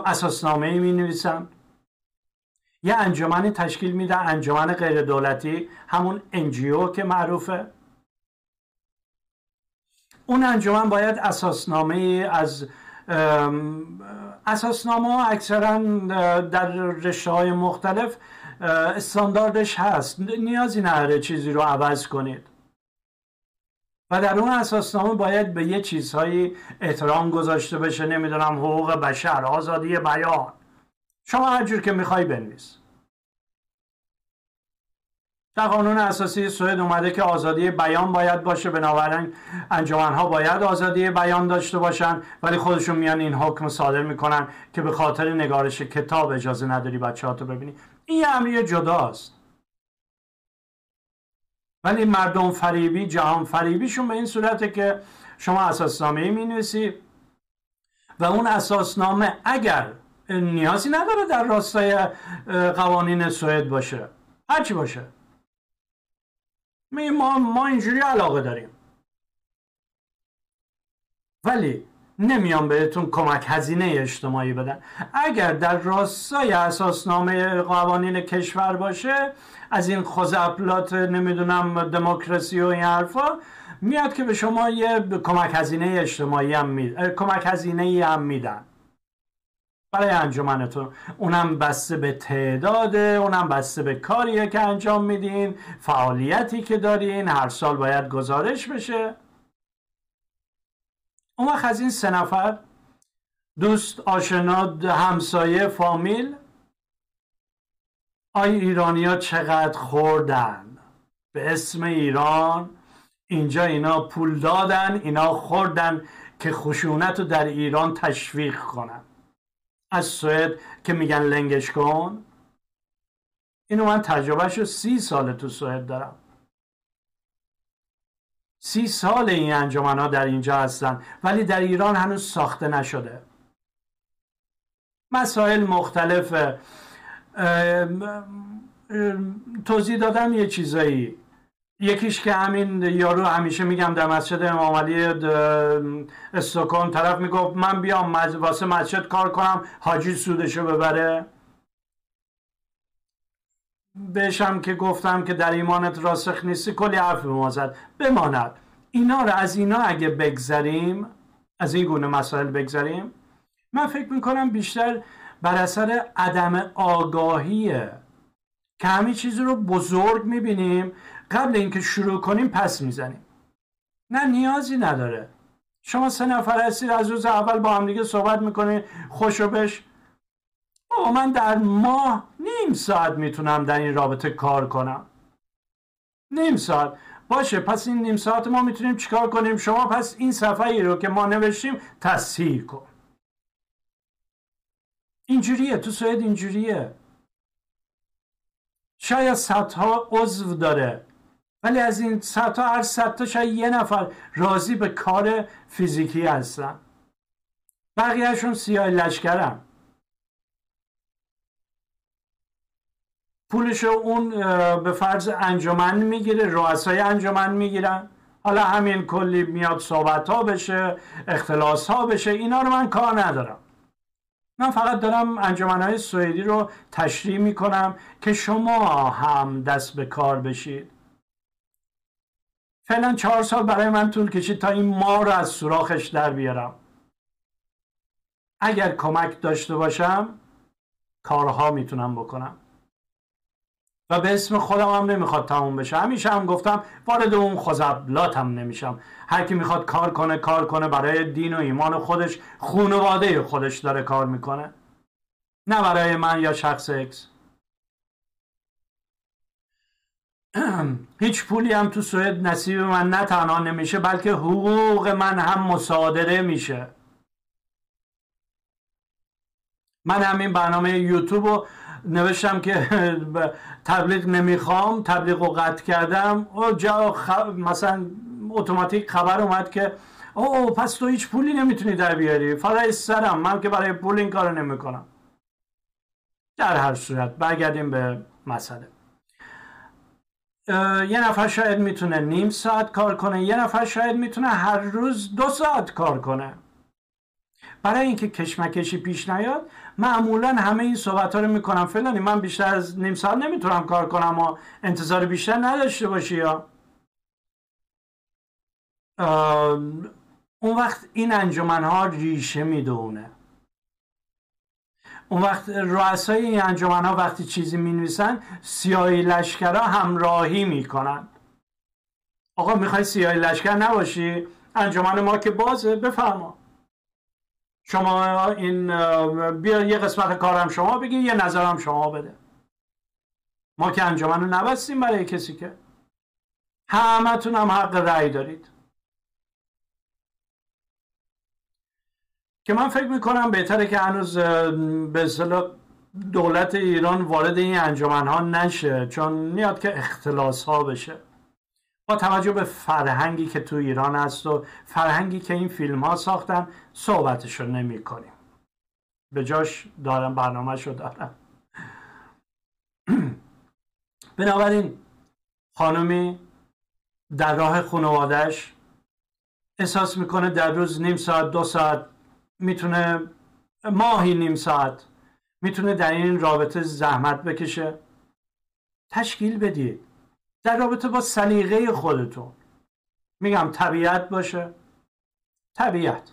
[SPEAKER 1] اساسنامه می نویسن یه انجمنی تشکیل میده انجمن غیر دولتی همون انجیو که معروفه. اون انجمن باید اساسنامه از اساسنامه اکثرا در رشته های مختلف استانداردش هست. نیازی نداره چیزی رو عوض کنید. و در اون اساسنامه باید به یه چیزهایی احترام گذاشته بشه. نمی‌دونم حقوق بشر آزادی بیان. شما هر جور که می‌خوای بنویس. در قانون اساسی سوئد اومده که آزادی بیان باید باشه. بنابراین ها باید آزادی بیان داشته باشن ولی خودشون میان این حکم صادر می‌کنن که به خاطر نگارش کتاب اجازه نداری بچه ها تو ببینی. این امری جداست. ولی مردم فریبی جهان فریبیشون به این صورته که شما اساسنامه می نویسی و اون اساسنامه اگر نیازی نداره در راستای قوانین سوئد باشه هرچی باشه. می ما, ما اینجوری علاقه داریم. ولی نمیان بهتون کمک هزینه اجتماعی بدن اگر در راستای اساسنامه قوانین کشور باشه از این خزعبلات نمی‌دونم دموکراسی و این حرفا میاد که به شما یه کمک هزینه اجتماعی هم کمک هزینه هم میدن. برای انجمنتون. اونم بسته به تعداده اونم بسته به کاریه که انجام میدین فعالیتی که دارین هر سال باید گزارش بشه. اون وقت از این سه نفر دوست آشنا همسایه فامیل آی ایرانیا چقدر خوردن؟ به اسم ایران. اینجا اینا پول دادن اینا خوردن که خشونت رو در ایران تشویق کنن. از سوئد که میگن لنگش کن. اینو من تجربهش رو سی سال تو سوئد دارم. سی سال این انجمن ها در اینجا هستن ولی در ایران هنوز ساخته نشده. مسائل مختلف توضیح دادم یه چیزایی. یکیش که همین یارو همیشه میگم در مسجد امام علی استوکن طرف می‌گفت من بیام واسه مسجد کار کنم حاجی سودشو ببره. بهشم که گفتم که در ایمانت راسخ نیستی کلی حرف به ما زد. بماند. اینا رو از اینا اگه بگذریم از این گونه مسائل بگذریم من فکر می‌کنم بیشتر بر اثر عدم آگاهیه. که همین چیزی رو بزرگ می‌بینیم. قبل اینکه شروع کنیم پس می‌زنیم. نه نیازی نداره. شما سه نفر هستید از روز اول با هم دیگه صحبت می‌کنید خوشو بش. او من در ماه نیم ساعت می‌تونم در این رابطه کار کنم. نیم ساعت. باشه پس این نیم ساعت ما می‌تونیم چیکار کنیم؟ شما پس این صفحه ای رو که ما نوشتیم تصحیح کن. اینجوریه تو سوئد اینجوریه. شاید صدها عضو داره. ولی از این صدها هر صدتا شاید یه نفر راضی به کار فیزیکی هستن. بقیهشون سیاه لشکرم پولش اون به فرض انجمن می‌گیره رؤسای انجمن می‌گیرن. حالا همین کلی میاد صحبت ها بشه اختلاس ها بشه اینا رو من کار ندارم. من فقط دارم انجمن های سوئدی رو تشریح می‌کنم که شما هم دست به کار بشید. فعلا چهار سال برای من طول کشید تا این ما رو از سوراخش در بیارم. اگر کمک داشته باشم کارها می‌تونم بکنم. و به اسم خودم هم نمی‌خواد تموم بشه. همیشه هم گفتم وارد اون خزبلات هم نمیشم. هر کی می‌خواد کار کنه کار کنه برای دین و ایمان خودش خونواده خودش داره کار می‌کنه. نه برای من یا شخص اکس <clears throat> هیچ پولی هم تو سوئد نصیب من نه تنها نمیشه بلکه حقوق من هم مصادره میشه. من همین برنامه یوتیوب رو نوشتم که <laughs> تبلیغ نمی‌خوام تبلیغ رو قطع کردم. و جا مثلا اتوماتیک خبر اومد که او پس تو هیچ پولی نمی‌تونی در بیاری. فقط سرم من که برای پول این کارو نمی‌کنم. در هر صورت برگردیم به مسئله. یه نفر شاید می‌تونه نیم ساعت کار کنه یه نفر شاید می‌تونه هر روز دو ساعت کار کنه. برای اینکه کشمکشی پیش نیاد معمولا همه این صحبت ها رو می‌کنم. فلانی من بیشتر از نیم ساعت نمی‌تونم کار کنم و انتظار بیشتر نداشته باشی یا. اون وقت این انجمن ها ریشه می‌دونه. اون وقت رؤسای این انجمن ها وقتی چیزی می نویسن سیاهی لشکرها همراهی می‌کنن. آقا می‌خوای سیاهی لشکر نباشی؟ انجمن ما که بازه بفرما. شما این بیا یه قسمت کارم شما بگی یه نظرم شما بده. ما که انجمن رو نبستیم برای کسی که. همتون هم حق رأی دارید. که من فکر می‌کنم بهتره که هنوز به اصطلاح دولت ایران وارد این انجمن ها نشه چون میاد که اختلاس ها بشه. با توجه به فرهنگی که تو ایران هست و فرهنگی که این فیلم ها ساختن صحبتش رو نمی کنیم به جاش دارم برنامه رو دارم. <clears throat> بنابراین خانمی در راه خانوادهش احساس می‌کنه در روز نیم ساعت دو ساعت می‌تونه ماهی نیم ساعت می‌تونه در این رابطه زحمت بکشه. تشکیل بدید. در رابطه با سلیقه خودتون. میگم طبیعت باشه. طبیعت.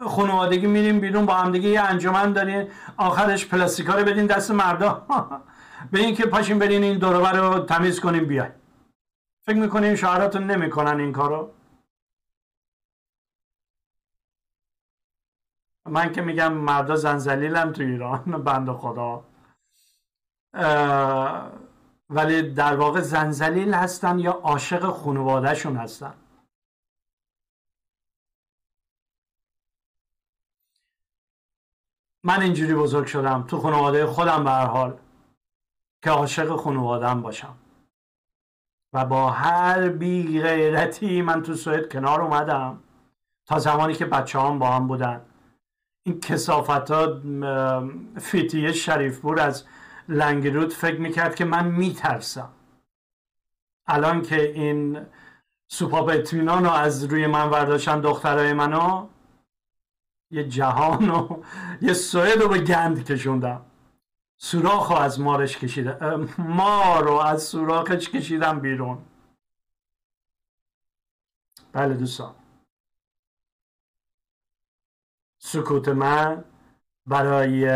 [SPEAKER 1] خانوادگی میریم بیرون با همدیگه یه انجمن دارین. آخرش پلاستیکا رو بدین دست مردا. <laughs> به اینکه پاشین برین این دروبر رو تمیز کنیم بیای فکر می‌کنین شوهراتون نمی‌کنن این کارو؟ من که میگم مردا زنزلیلم تو ایران بند خدا. ولی در واقع زنزلیل هستن یا عاشق خانوادهشون هستن؟ من اینجوری بزرگ شدم تو خانواده خودم به هر حال که عاشق خانوادم باشم. و با هر بی غیرتی من تو سوئد کنار اومدم تا زمانی که بچه هم با هم بودن. این کسافت ها فیتیه شریفپور از لنگرود فکر می‌کرد که من میترسم. الان که این سوپاپ اطمینان رو از روی من ورداشتن دخترای منو یه جهان و یه سوئد رو به گند کشوندم. سوراخ رو از مارش کشیدم ما رو از سوراخش کشیدم بیرون. بله دوستان. سکوت من برای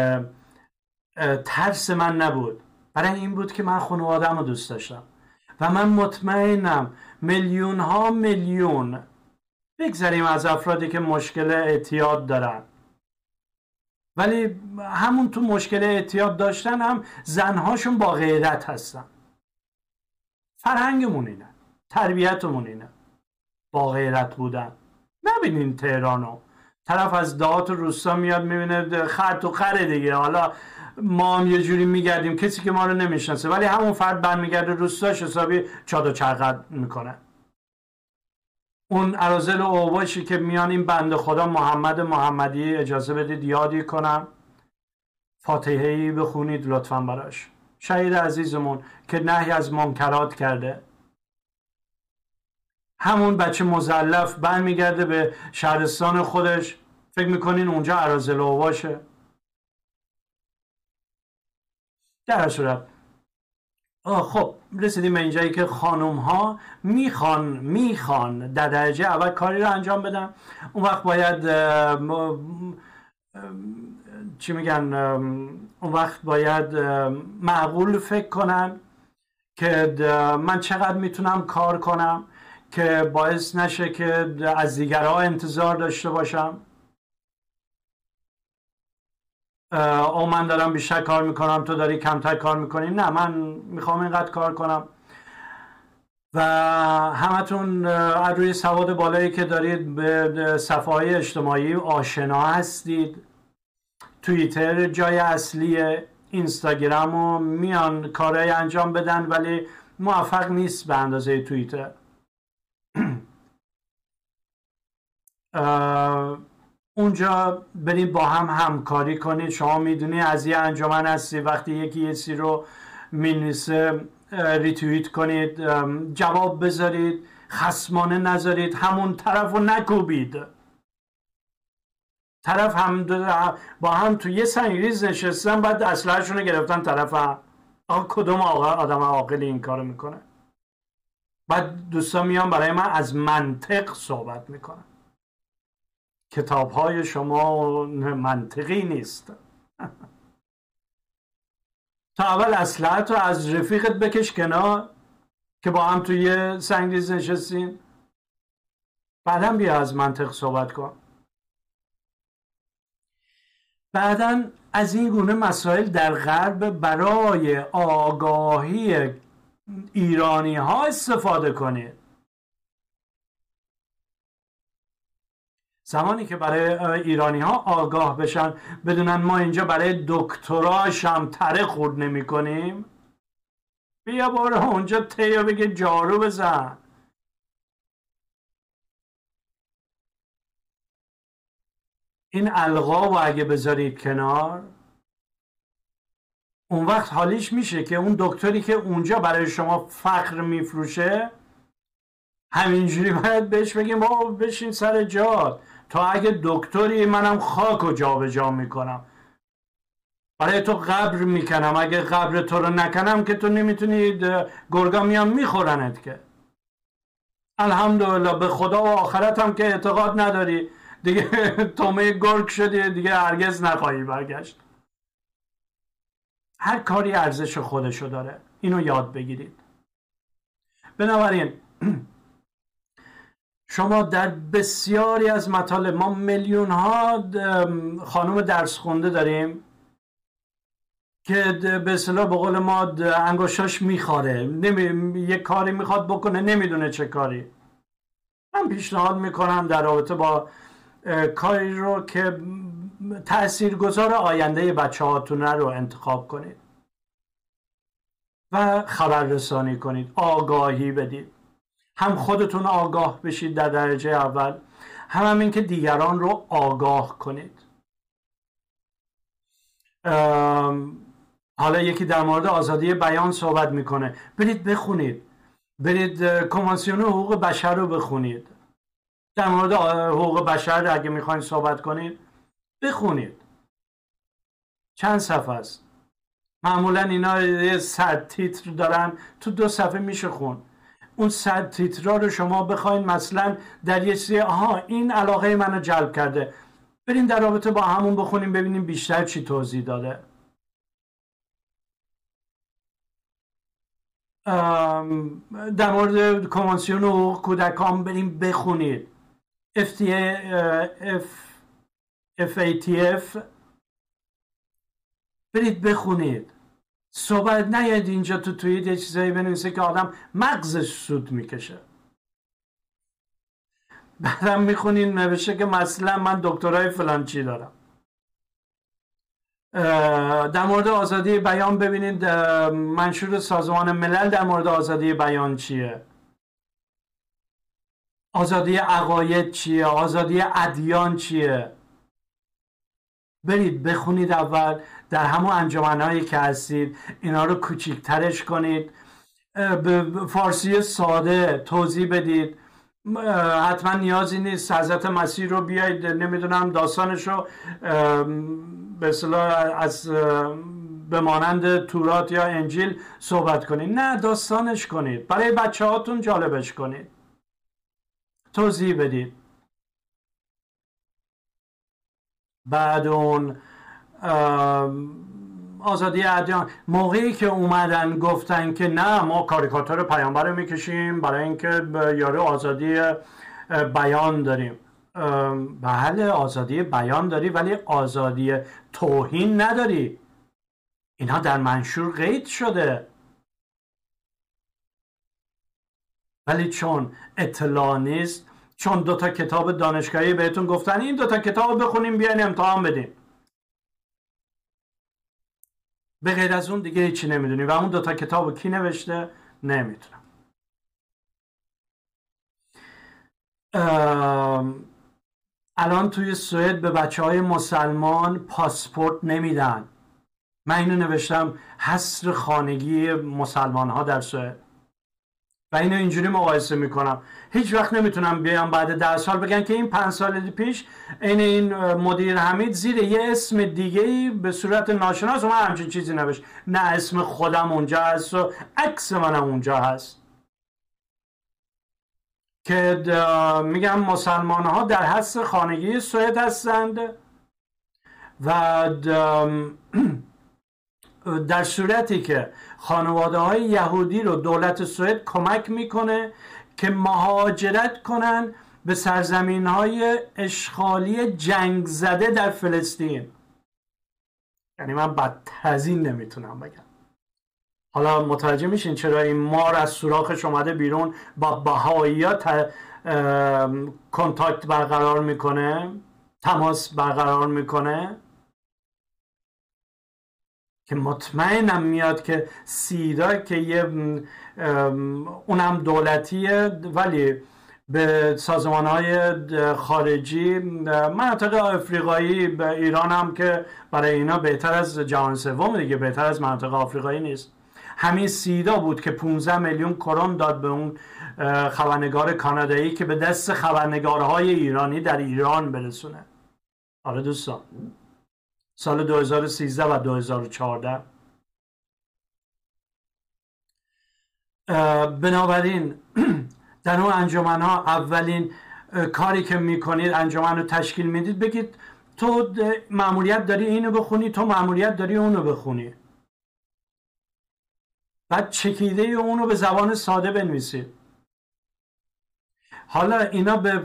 [SPEAKER 1] ترس من نبود. برای این بود که من خانوادم رو دوست داشتم. و من مطمئنم میلیون ها میلیون بگذاریم از افرادی که مشکل اعتیاد دارن. ولی همون تو مشکل اعتیاد داشتن هم زنهاشون با غیرت هستن. فرهنگمون اینه. تربیتمون اینه. با غیرت بودن. نبینین تهرانو. طرف از دهات روستا میاد می‌بینه خر تو خره دیگه. حالا ما هم یه جوری میگردیم کسی که ما رو نمی‌شناسه. ولی همون فرد برمیگرده روستاش حسابی چاد و چرقد می‌کنه. اون ارازل و اوباشی که میان این بند خدا محمد محمدی اجازه بدید یادی کنم. فاتحه ای بخونید لطفا براش. شهید عزیزمون که نهی از منکرات کرده. همون بچه مزلف برمیگرده به شهرستان خودش. فکر می‌کنین اونجا و باشه در صورت. خب رسیدیم به اینجایی که خانم ها می‌خوان می‌خوان در درجه اول کاری رو انجام بدن. اون وقت باید چی میگن اون وقت باید معقول فکر کنن که من چقدر می‌تونم کار کنم. که باعث نشه که از دیگرها انتظار داشته باشم. او من دارم بیشتر کار می‌کنم تو داری کمتر کار می‌کنی. نه من می‌خوام اینقدر کار کنم. و همتون از روی سواد بالایی که دارید به صفحه اجتماعی آشنا هستید. توییتر جای اصلی اینستاگرام و میان کارهای انجام بدن ولی موفق نیست به اندازه توییتر. اونجا برید با هم همکاری کنید. شما می‌دونی از یه انجمن هستی. وقتی یکی یه رو می‌نویسه ریتویت کنید. جواب بذارید. خسمانه نذارید. همون طرف رو نکوبید. طرف هم با هم تو یه سنگریز نشستن بعد اسلحهشون رو گرفتن طرف هم. آقا کدوم آقا آدم عاقلی این کارو می‌کنه؟ بعد دوستان میان برای من از منطق صحبت می‌کنن. کتاب های شما منطقی نیست. تا اول اصلحت رو از رفیقت بکش کنار که با هم توی سنگریز نشستین بعدا بیا از منطق صحبت کن. بعدا از این گونه مسائل در غرب برای آگاهی ایرانی ها استفاده کنید. زمانی که برای ایرانی ها آگاه بشن بدونن ما اینجا برای دکتراش هم تره خورد نمی کنیم. بیا برو اونجا تیا بگه جارو بزن. این القاب اگه بذارید کنار اون وقت حالیش میشه که اون دکتری که اونجا برای شما فقر میفروشه همینجوری باید بهش بگیم بابا بشین سر جاد تا اگه دکتری منم خاک و جابجا می‌کنم. برای تو قبر می‌کنم. اگه قبر تو رو نکنم که تو نمی‌تونی گرگا میان میخورنت که. الحمدلله به خدا و آخرت هم که اعتقاد نداری. دیگه <laughs> تومه گرگ شدی دیگه هرگز نخواهی برگشت. هر کاری ارزش خودشو داره. اینو یاد بگیرید. بنابراین <clears throat> شما در بسیاری از مطالب ما میلیون ها خانم درس خونده داریم که به اصطلاح به قول ما انگشتاش میخواره نمی... یه کاری می‌خواد بکنه نمی‌دونه چه کاری. من پیشنهاد می‌کنم در رابطه با کاری رو که تاثیرگذار آینده بچه هاتونه رو انتخاب کنید و خبررسانی کنید. آگاهی بدید. هم خودتون آگاه بشید در درجه اول هم هم اینکه دیگران رو آگاه کنید. حالا یکی در مورد آزادی بیان صحبت می‌کنه. برید بخونید. برید کنوانسیون حقوق بشر رو بخونید. در مورد حقوق بشر اگه می‌خواین صحبت کنید بخونید. چند صفحه است؟ معمولا اینا یه صد تیتر دارن. تو دو صفحه میشه خون اون صد تیترا رو شما بخواین مثلا در یه سری آها این علاقه منو جلب کرده. بریم در رابطه با همون بخونیم ببینیم بیشتر چی توضیح داده. در مورد کنوانسیون و کودکان بریم بخونید. FTA, FATF برید بخونید. صحبت نیاید اینجا تو توییت یه چیزایی بنویسه که آدم مغزش سود می‌کشه. بعدم می‌خونین نوشته که مثلا من دکترای فلان چی دارم. در مورد آزادی بیان ببینید منشور سازمان ملل در مورد آزادی بیان چیه؟ آزادی عقاید چیه؟ آزادی ادیان چیه؟ برید بخونید اول. در همون انجمنهایی که هستید اینا رو کوچیکترش کنید. به فارسی ساده توضیح بدید. حتما نیازی نیست حضرت مسیح رو بیاید نمی‌دونم داستانش رو به از به مانند تورات یا انجیل صحبت کنید. نه داستانش کنید. برای بچه هاتون جالبش کنید. توضیح بدید. بعد اون آزادی ادیان. موقعی که اومدن گفتن که نه ما کاریکاتور پیامبر رو می‌کشیم برای اینکه یارو آزادی بیان داریم. بله آزادی بیان داری ولی آزادی توهین نداری. اینها در منشور قید شده. ولی چون اطلاع نیست چون دوتا کتاب دانشگاهی بهتون گفتن این دوتا کتاب بخونیم بیاین امتحان بدیم. به غیر از اون دیگه هیچی نمی‌دونی و اون دوتا کتاب کی نوشته نمی‌تونم. الان توی سوئد به بچه های مسلمان پاسپورت نمیدن. من اینو نوشتم حصر خانگی مسلمان ها در سوئد. و اینو اینجوری مقایسه می‌کنم. هیچ وقت نمی‌تونم بیام بعد ده سال. بگن که این پنج سال پیش این این مدیر حمید زیر یه اسم دیگه ای به صورت ناشناس من همچین چیزی نوشت. نه اسم خودم اونجا هست و عکس منم اونجا هست. که میگم مسلمان ها در حس خانگی سوئد هستند و در صورتی که خانواده های یهودی رو دولت سوئد کمک می‌کنه که مهاجرت کنن به سرزمین های اشغالی جنگ زده در فلسطین. یعنی من بدتر از نمی‌تونم بگم. حالا متوجه میشین چرا این مار از سوراخش اومده بیرون با بهایی ها کنتاکت برقرار می‌کنه؟ تماس برقرار می‌کنه؟ که مطمئنم میاد که سیدا که یه اونم دولتیه ولی به سازمان های خارجی مناطق افریقایی به ایران هم که برای اینا بهتر از جهان سوم دیگه بهتر از مناطق آفریقایی نیست. همین سیدا بود که 15 میلیون کرون داد به اون خبرنگار کانادایی که به دست خبرنگارهای ایرانی در ایران برسونه. آره دوستان. سال 2013 و 2014 بنابراین <clears throat> در اون انجمن ها اولین کاری که می‌کنید انجمن رو تشکیل می‌دید بگید تو معمولیت داری اینو بخونی تو معمولیت داری اونو بخونی. بعد چکیده اونو به زبان ساده بنویسید. حالا اینا به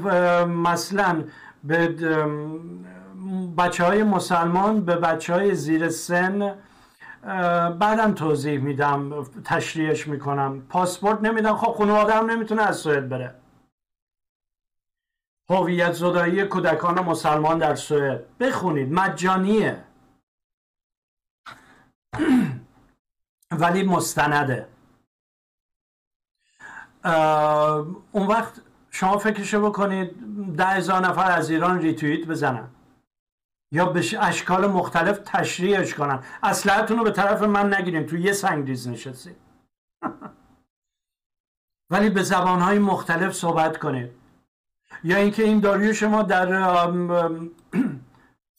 [SPEAKER 1] مثلا به بچه های مسلمان به بچه های زیر سن بعدم توضیح میدم تشریحش می‌کنم. پاسپورت نمیدم خب خانواده هم نمی‌تونه از سوئد بره. هویت زدایی کودکان مسلمان در سوئد. بخونید. مجانیه. <clears throat> ولی مستنده. اون وقت شما فکرشو بکنید ده هزار نفر از ایران ریتویت بزنن. یا به اشکال مختلف تشریحش کنن. اسلحتون رو به طرف من نگیریم تو یه سنگریز نشستید <laughs> ولی به زبانهای مختلف صحبت کنید. یا اینکه این داریو شما در <clears throat>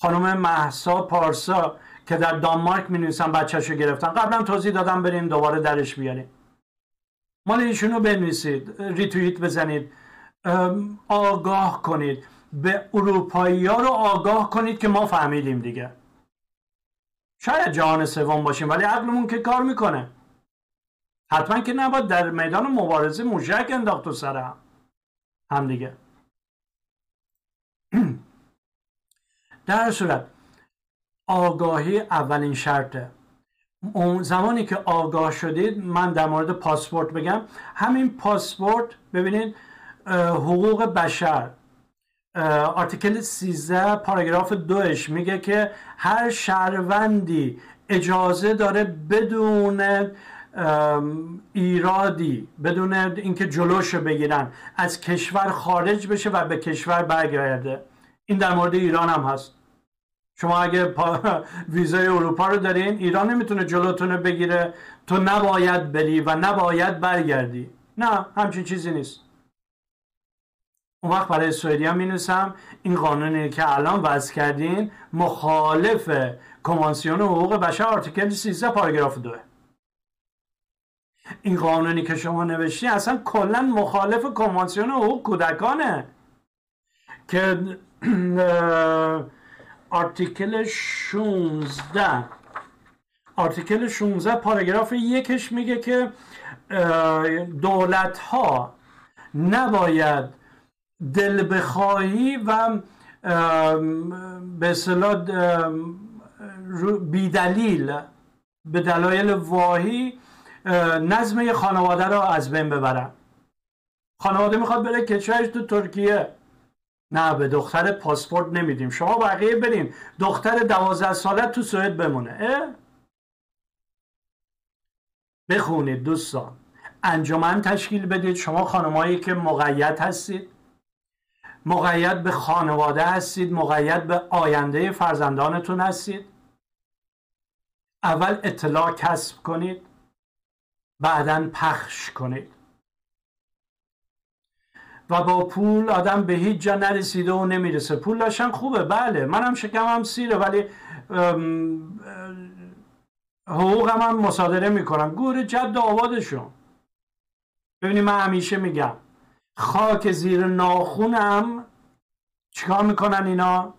[SPEAKER 1] خانم محسا پارسا که در دانمارک می نویسن بچهشو گرفتن. قبلا توضیح دادم بریم دوباره درش بیاریم مال ایشونو بنویسید. ریتویت بزنید. آگاه کنید. به اروپایی ها رو آگاه کنید که ما فهمیدیم دیگه. شاید جهان سوم باشیم ولی عقلمون که کار می‌کنه. حتما که نباید در میدان مبارزه موشک انداخت و سر هم. هم دیگه. <clears throat> در صورت آگاهی اولین شرطه. اون زمانی که آگاه شدید من در مورد پاسپورت بگم. همین پاسپورت ببینید حقوق بشر. آرتیکل 13 پاراگراف دوش میگه که هر شهروندی اجازه داره بدون ایرادی بدون اینکه جلوشو بگیرن از کشور خارج بشه و به کشور برگرده. این در مورد ایران هم هست. شما اگه <laughs> ویزای اروپا رو دارین ایران نمی‌تونه جلوتونه بگیره. تو نباید بری و نباید برگردی. نه همچین چیزی نیست. اون وقت برای سوئدی هم می این قانونی که الان وضع کردین مخالف کنوانسیون حقوق بشر آرتیکل 13 پاراگراف 2 این قانونی که شما نوشتی اصلا کلا مخالف کنوانسیون حقوق کودکانه. که آرتیکل 16 آرتیکل 16 پاراگراف یکش میگه که دولت ها نباید دل بخواهی و به اصطلاح بیدلیل به دلایل واهی نظم خانواده رو از بین ببرن. خانواده می‌خواد بره کشورش تو ترکیه. نه به دختر پاسپورت نمیدیم. شما بقیه برین. دختر دوازده ساله تو سوئد بمونه. اه؟ بخونید دوستان. انجمن تشکیل بدید. شما خانمایی که مقید هستید. مقید به خانواده هستید مقید به آینده فرزندانتون هستید. اول اطلاع کسب کنید بعدا پخش کنید. و با پول آدم به هیچ جا نرسیده و نمی‌رسه. پول داشتن خوبه بله منم شکمم سیره ولی حقوقم هم مصادره می‌کنم گور جد آبادشون. ببینید من همیشه میگم خاک زیر ناخونم. چیکار می‌کنن اینا؟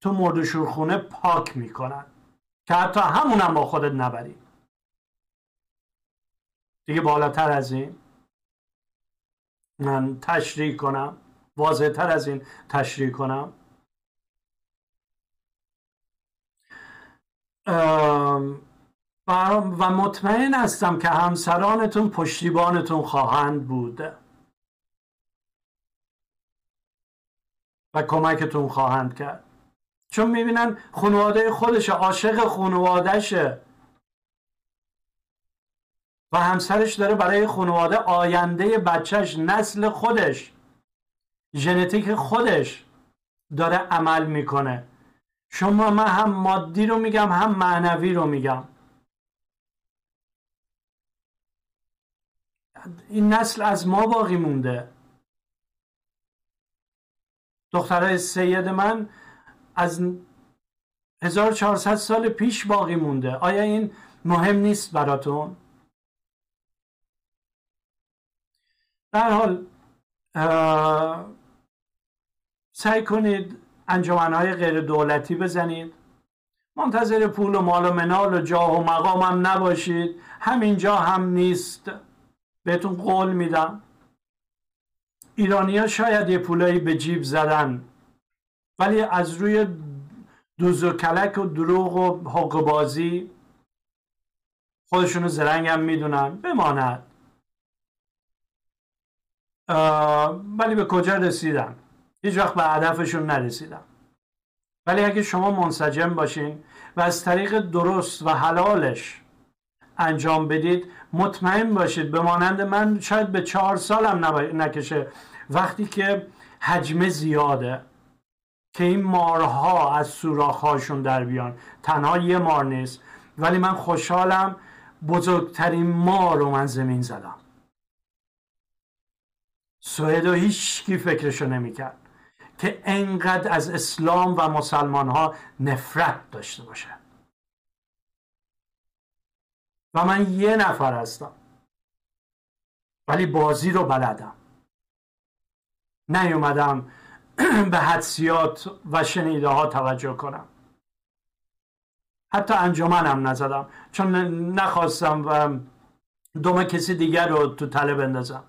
[SPEAKER 1] تو مردشورخونه پاک می‌کنن. که حتی همونم با خودت نبری. دیگه بالاتر از این. من تشریح کنم. واضح تر از این تشریح کنم. و مطمئن هستم که همسرانتون پشتیبانتون خواهند بود. کمکتون خواهند کرد. چون می‌بینن خانواده خودش عاشق خانوادهشه و همسرش داره برای خانواده آینده بچهش نسل خودش ژنتیک خودش داره عمل می‌کنه. شما من هم مادی رو میگم هم معنوی رو میگم. این نسل از ما باقی مونده. دخترای سید من از 1400 سال پیش باقی مونده. آیا این مهم نیست براتون؟ در حال سعی کنید انجمنهای غیر دولتی بزنید. منتظر پول و مال و منال و جاه و مقام هم نباشید. همینجا هم نیست. بهتون قول میدم. ایرانیا شاید یه پولایی به جیب زدن ولی از روی دوز و کلک و دروغ و حق بازی خودشونو زرنگ هم می‌دونن بماند. ولی به کجا رسیدن؟ هیچ وقت به هدفشون نرسیدن. ولی اگه شما منسجم باشین و از طریق درست و حلالش انجام بدید مطمئن باشید به مانند من شاید به چهار سالم نکشه وقتی که حجم زیاده که این مارها از سوراخهاشون در بیان. تنها یه مار نیست. ولی من خوشحالم بزرگترین مار رو من زمین زدم. سوئد و هیچ کی فکرشو نمی‌کرد که انقدر از اسلام و مسلمان ها نفرت داشته باشه. و من یه نفر هستم. ولی بازی رو بلدم. نیومدم <clears throat> به حدسیات و شنیده ها توجه کنم. حتی انجمنم نزدم چون نخواستم و دوم کسی دیگر رو تو تله بندازم.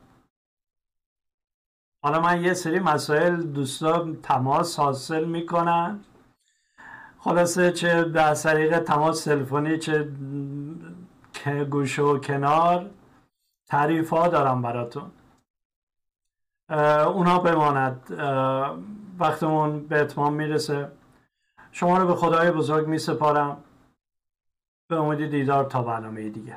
[SPEAKER 1] حالا من یه سری مسائل دوستان تماس حاصل می‌کنن. خلاصه چه در طریق تماس تلفنی چه گوشه و کنار تعریف ها دارم براتون. اونا بماند. وقتمون به اتمام می‌رسه. شما رو به خدای بزرگ می سپارم به امید دیدار تا برنامه دیگه.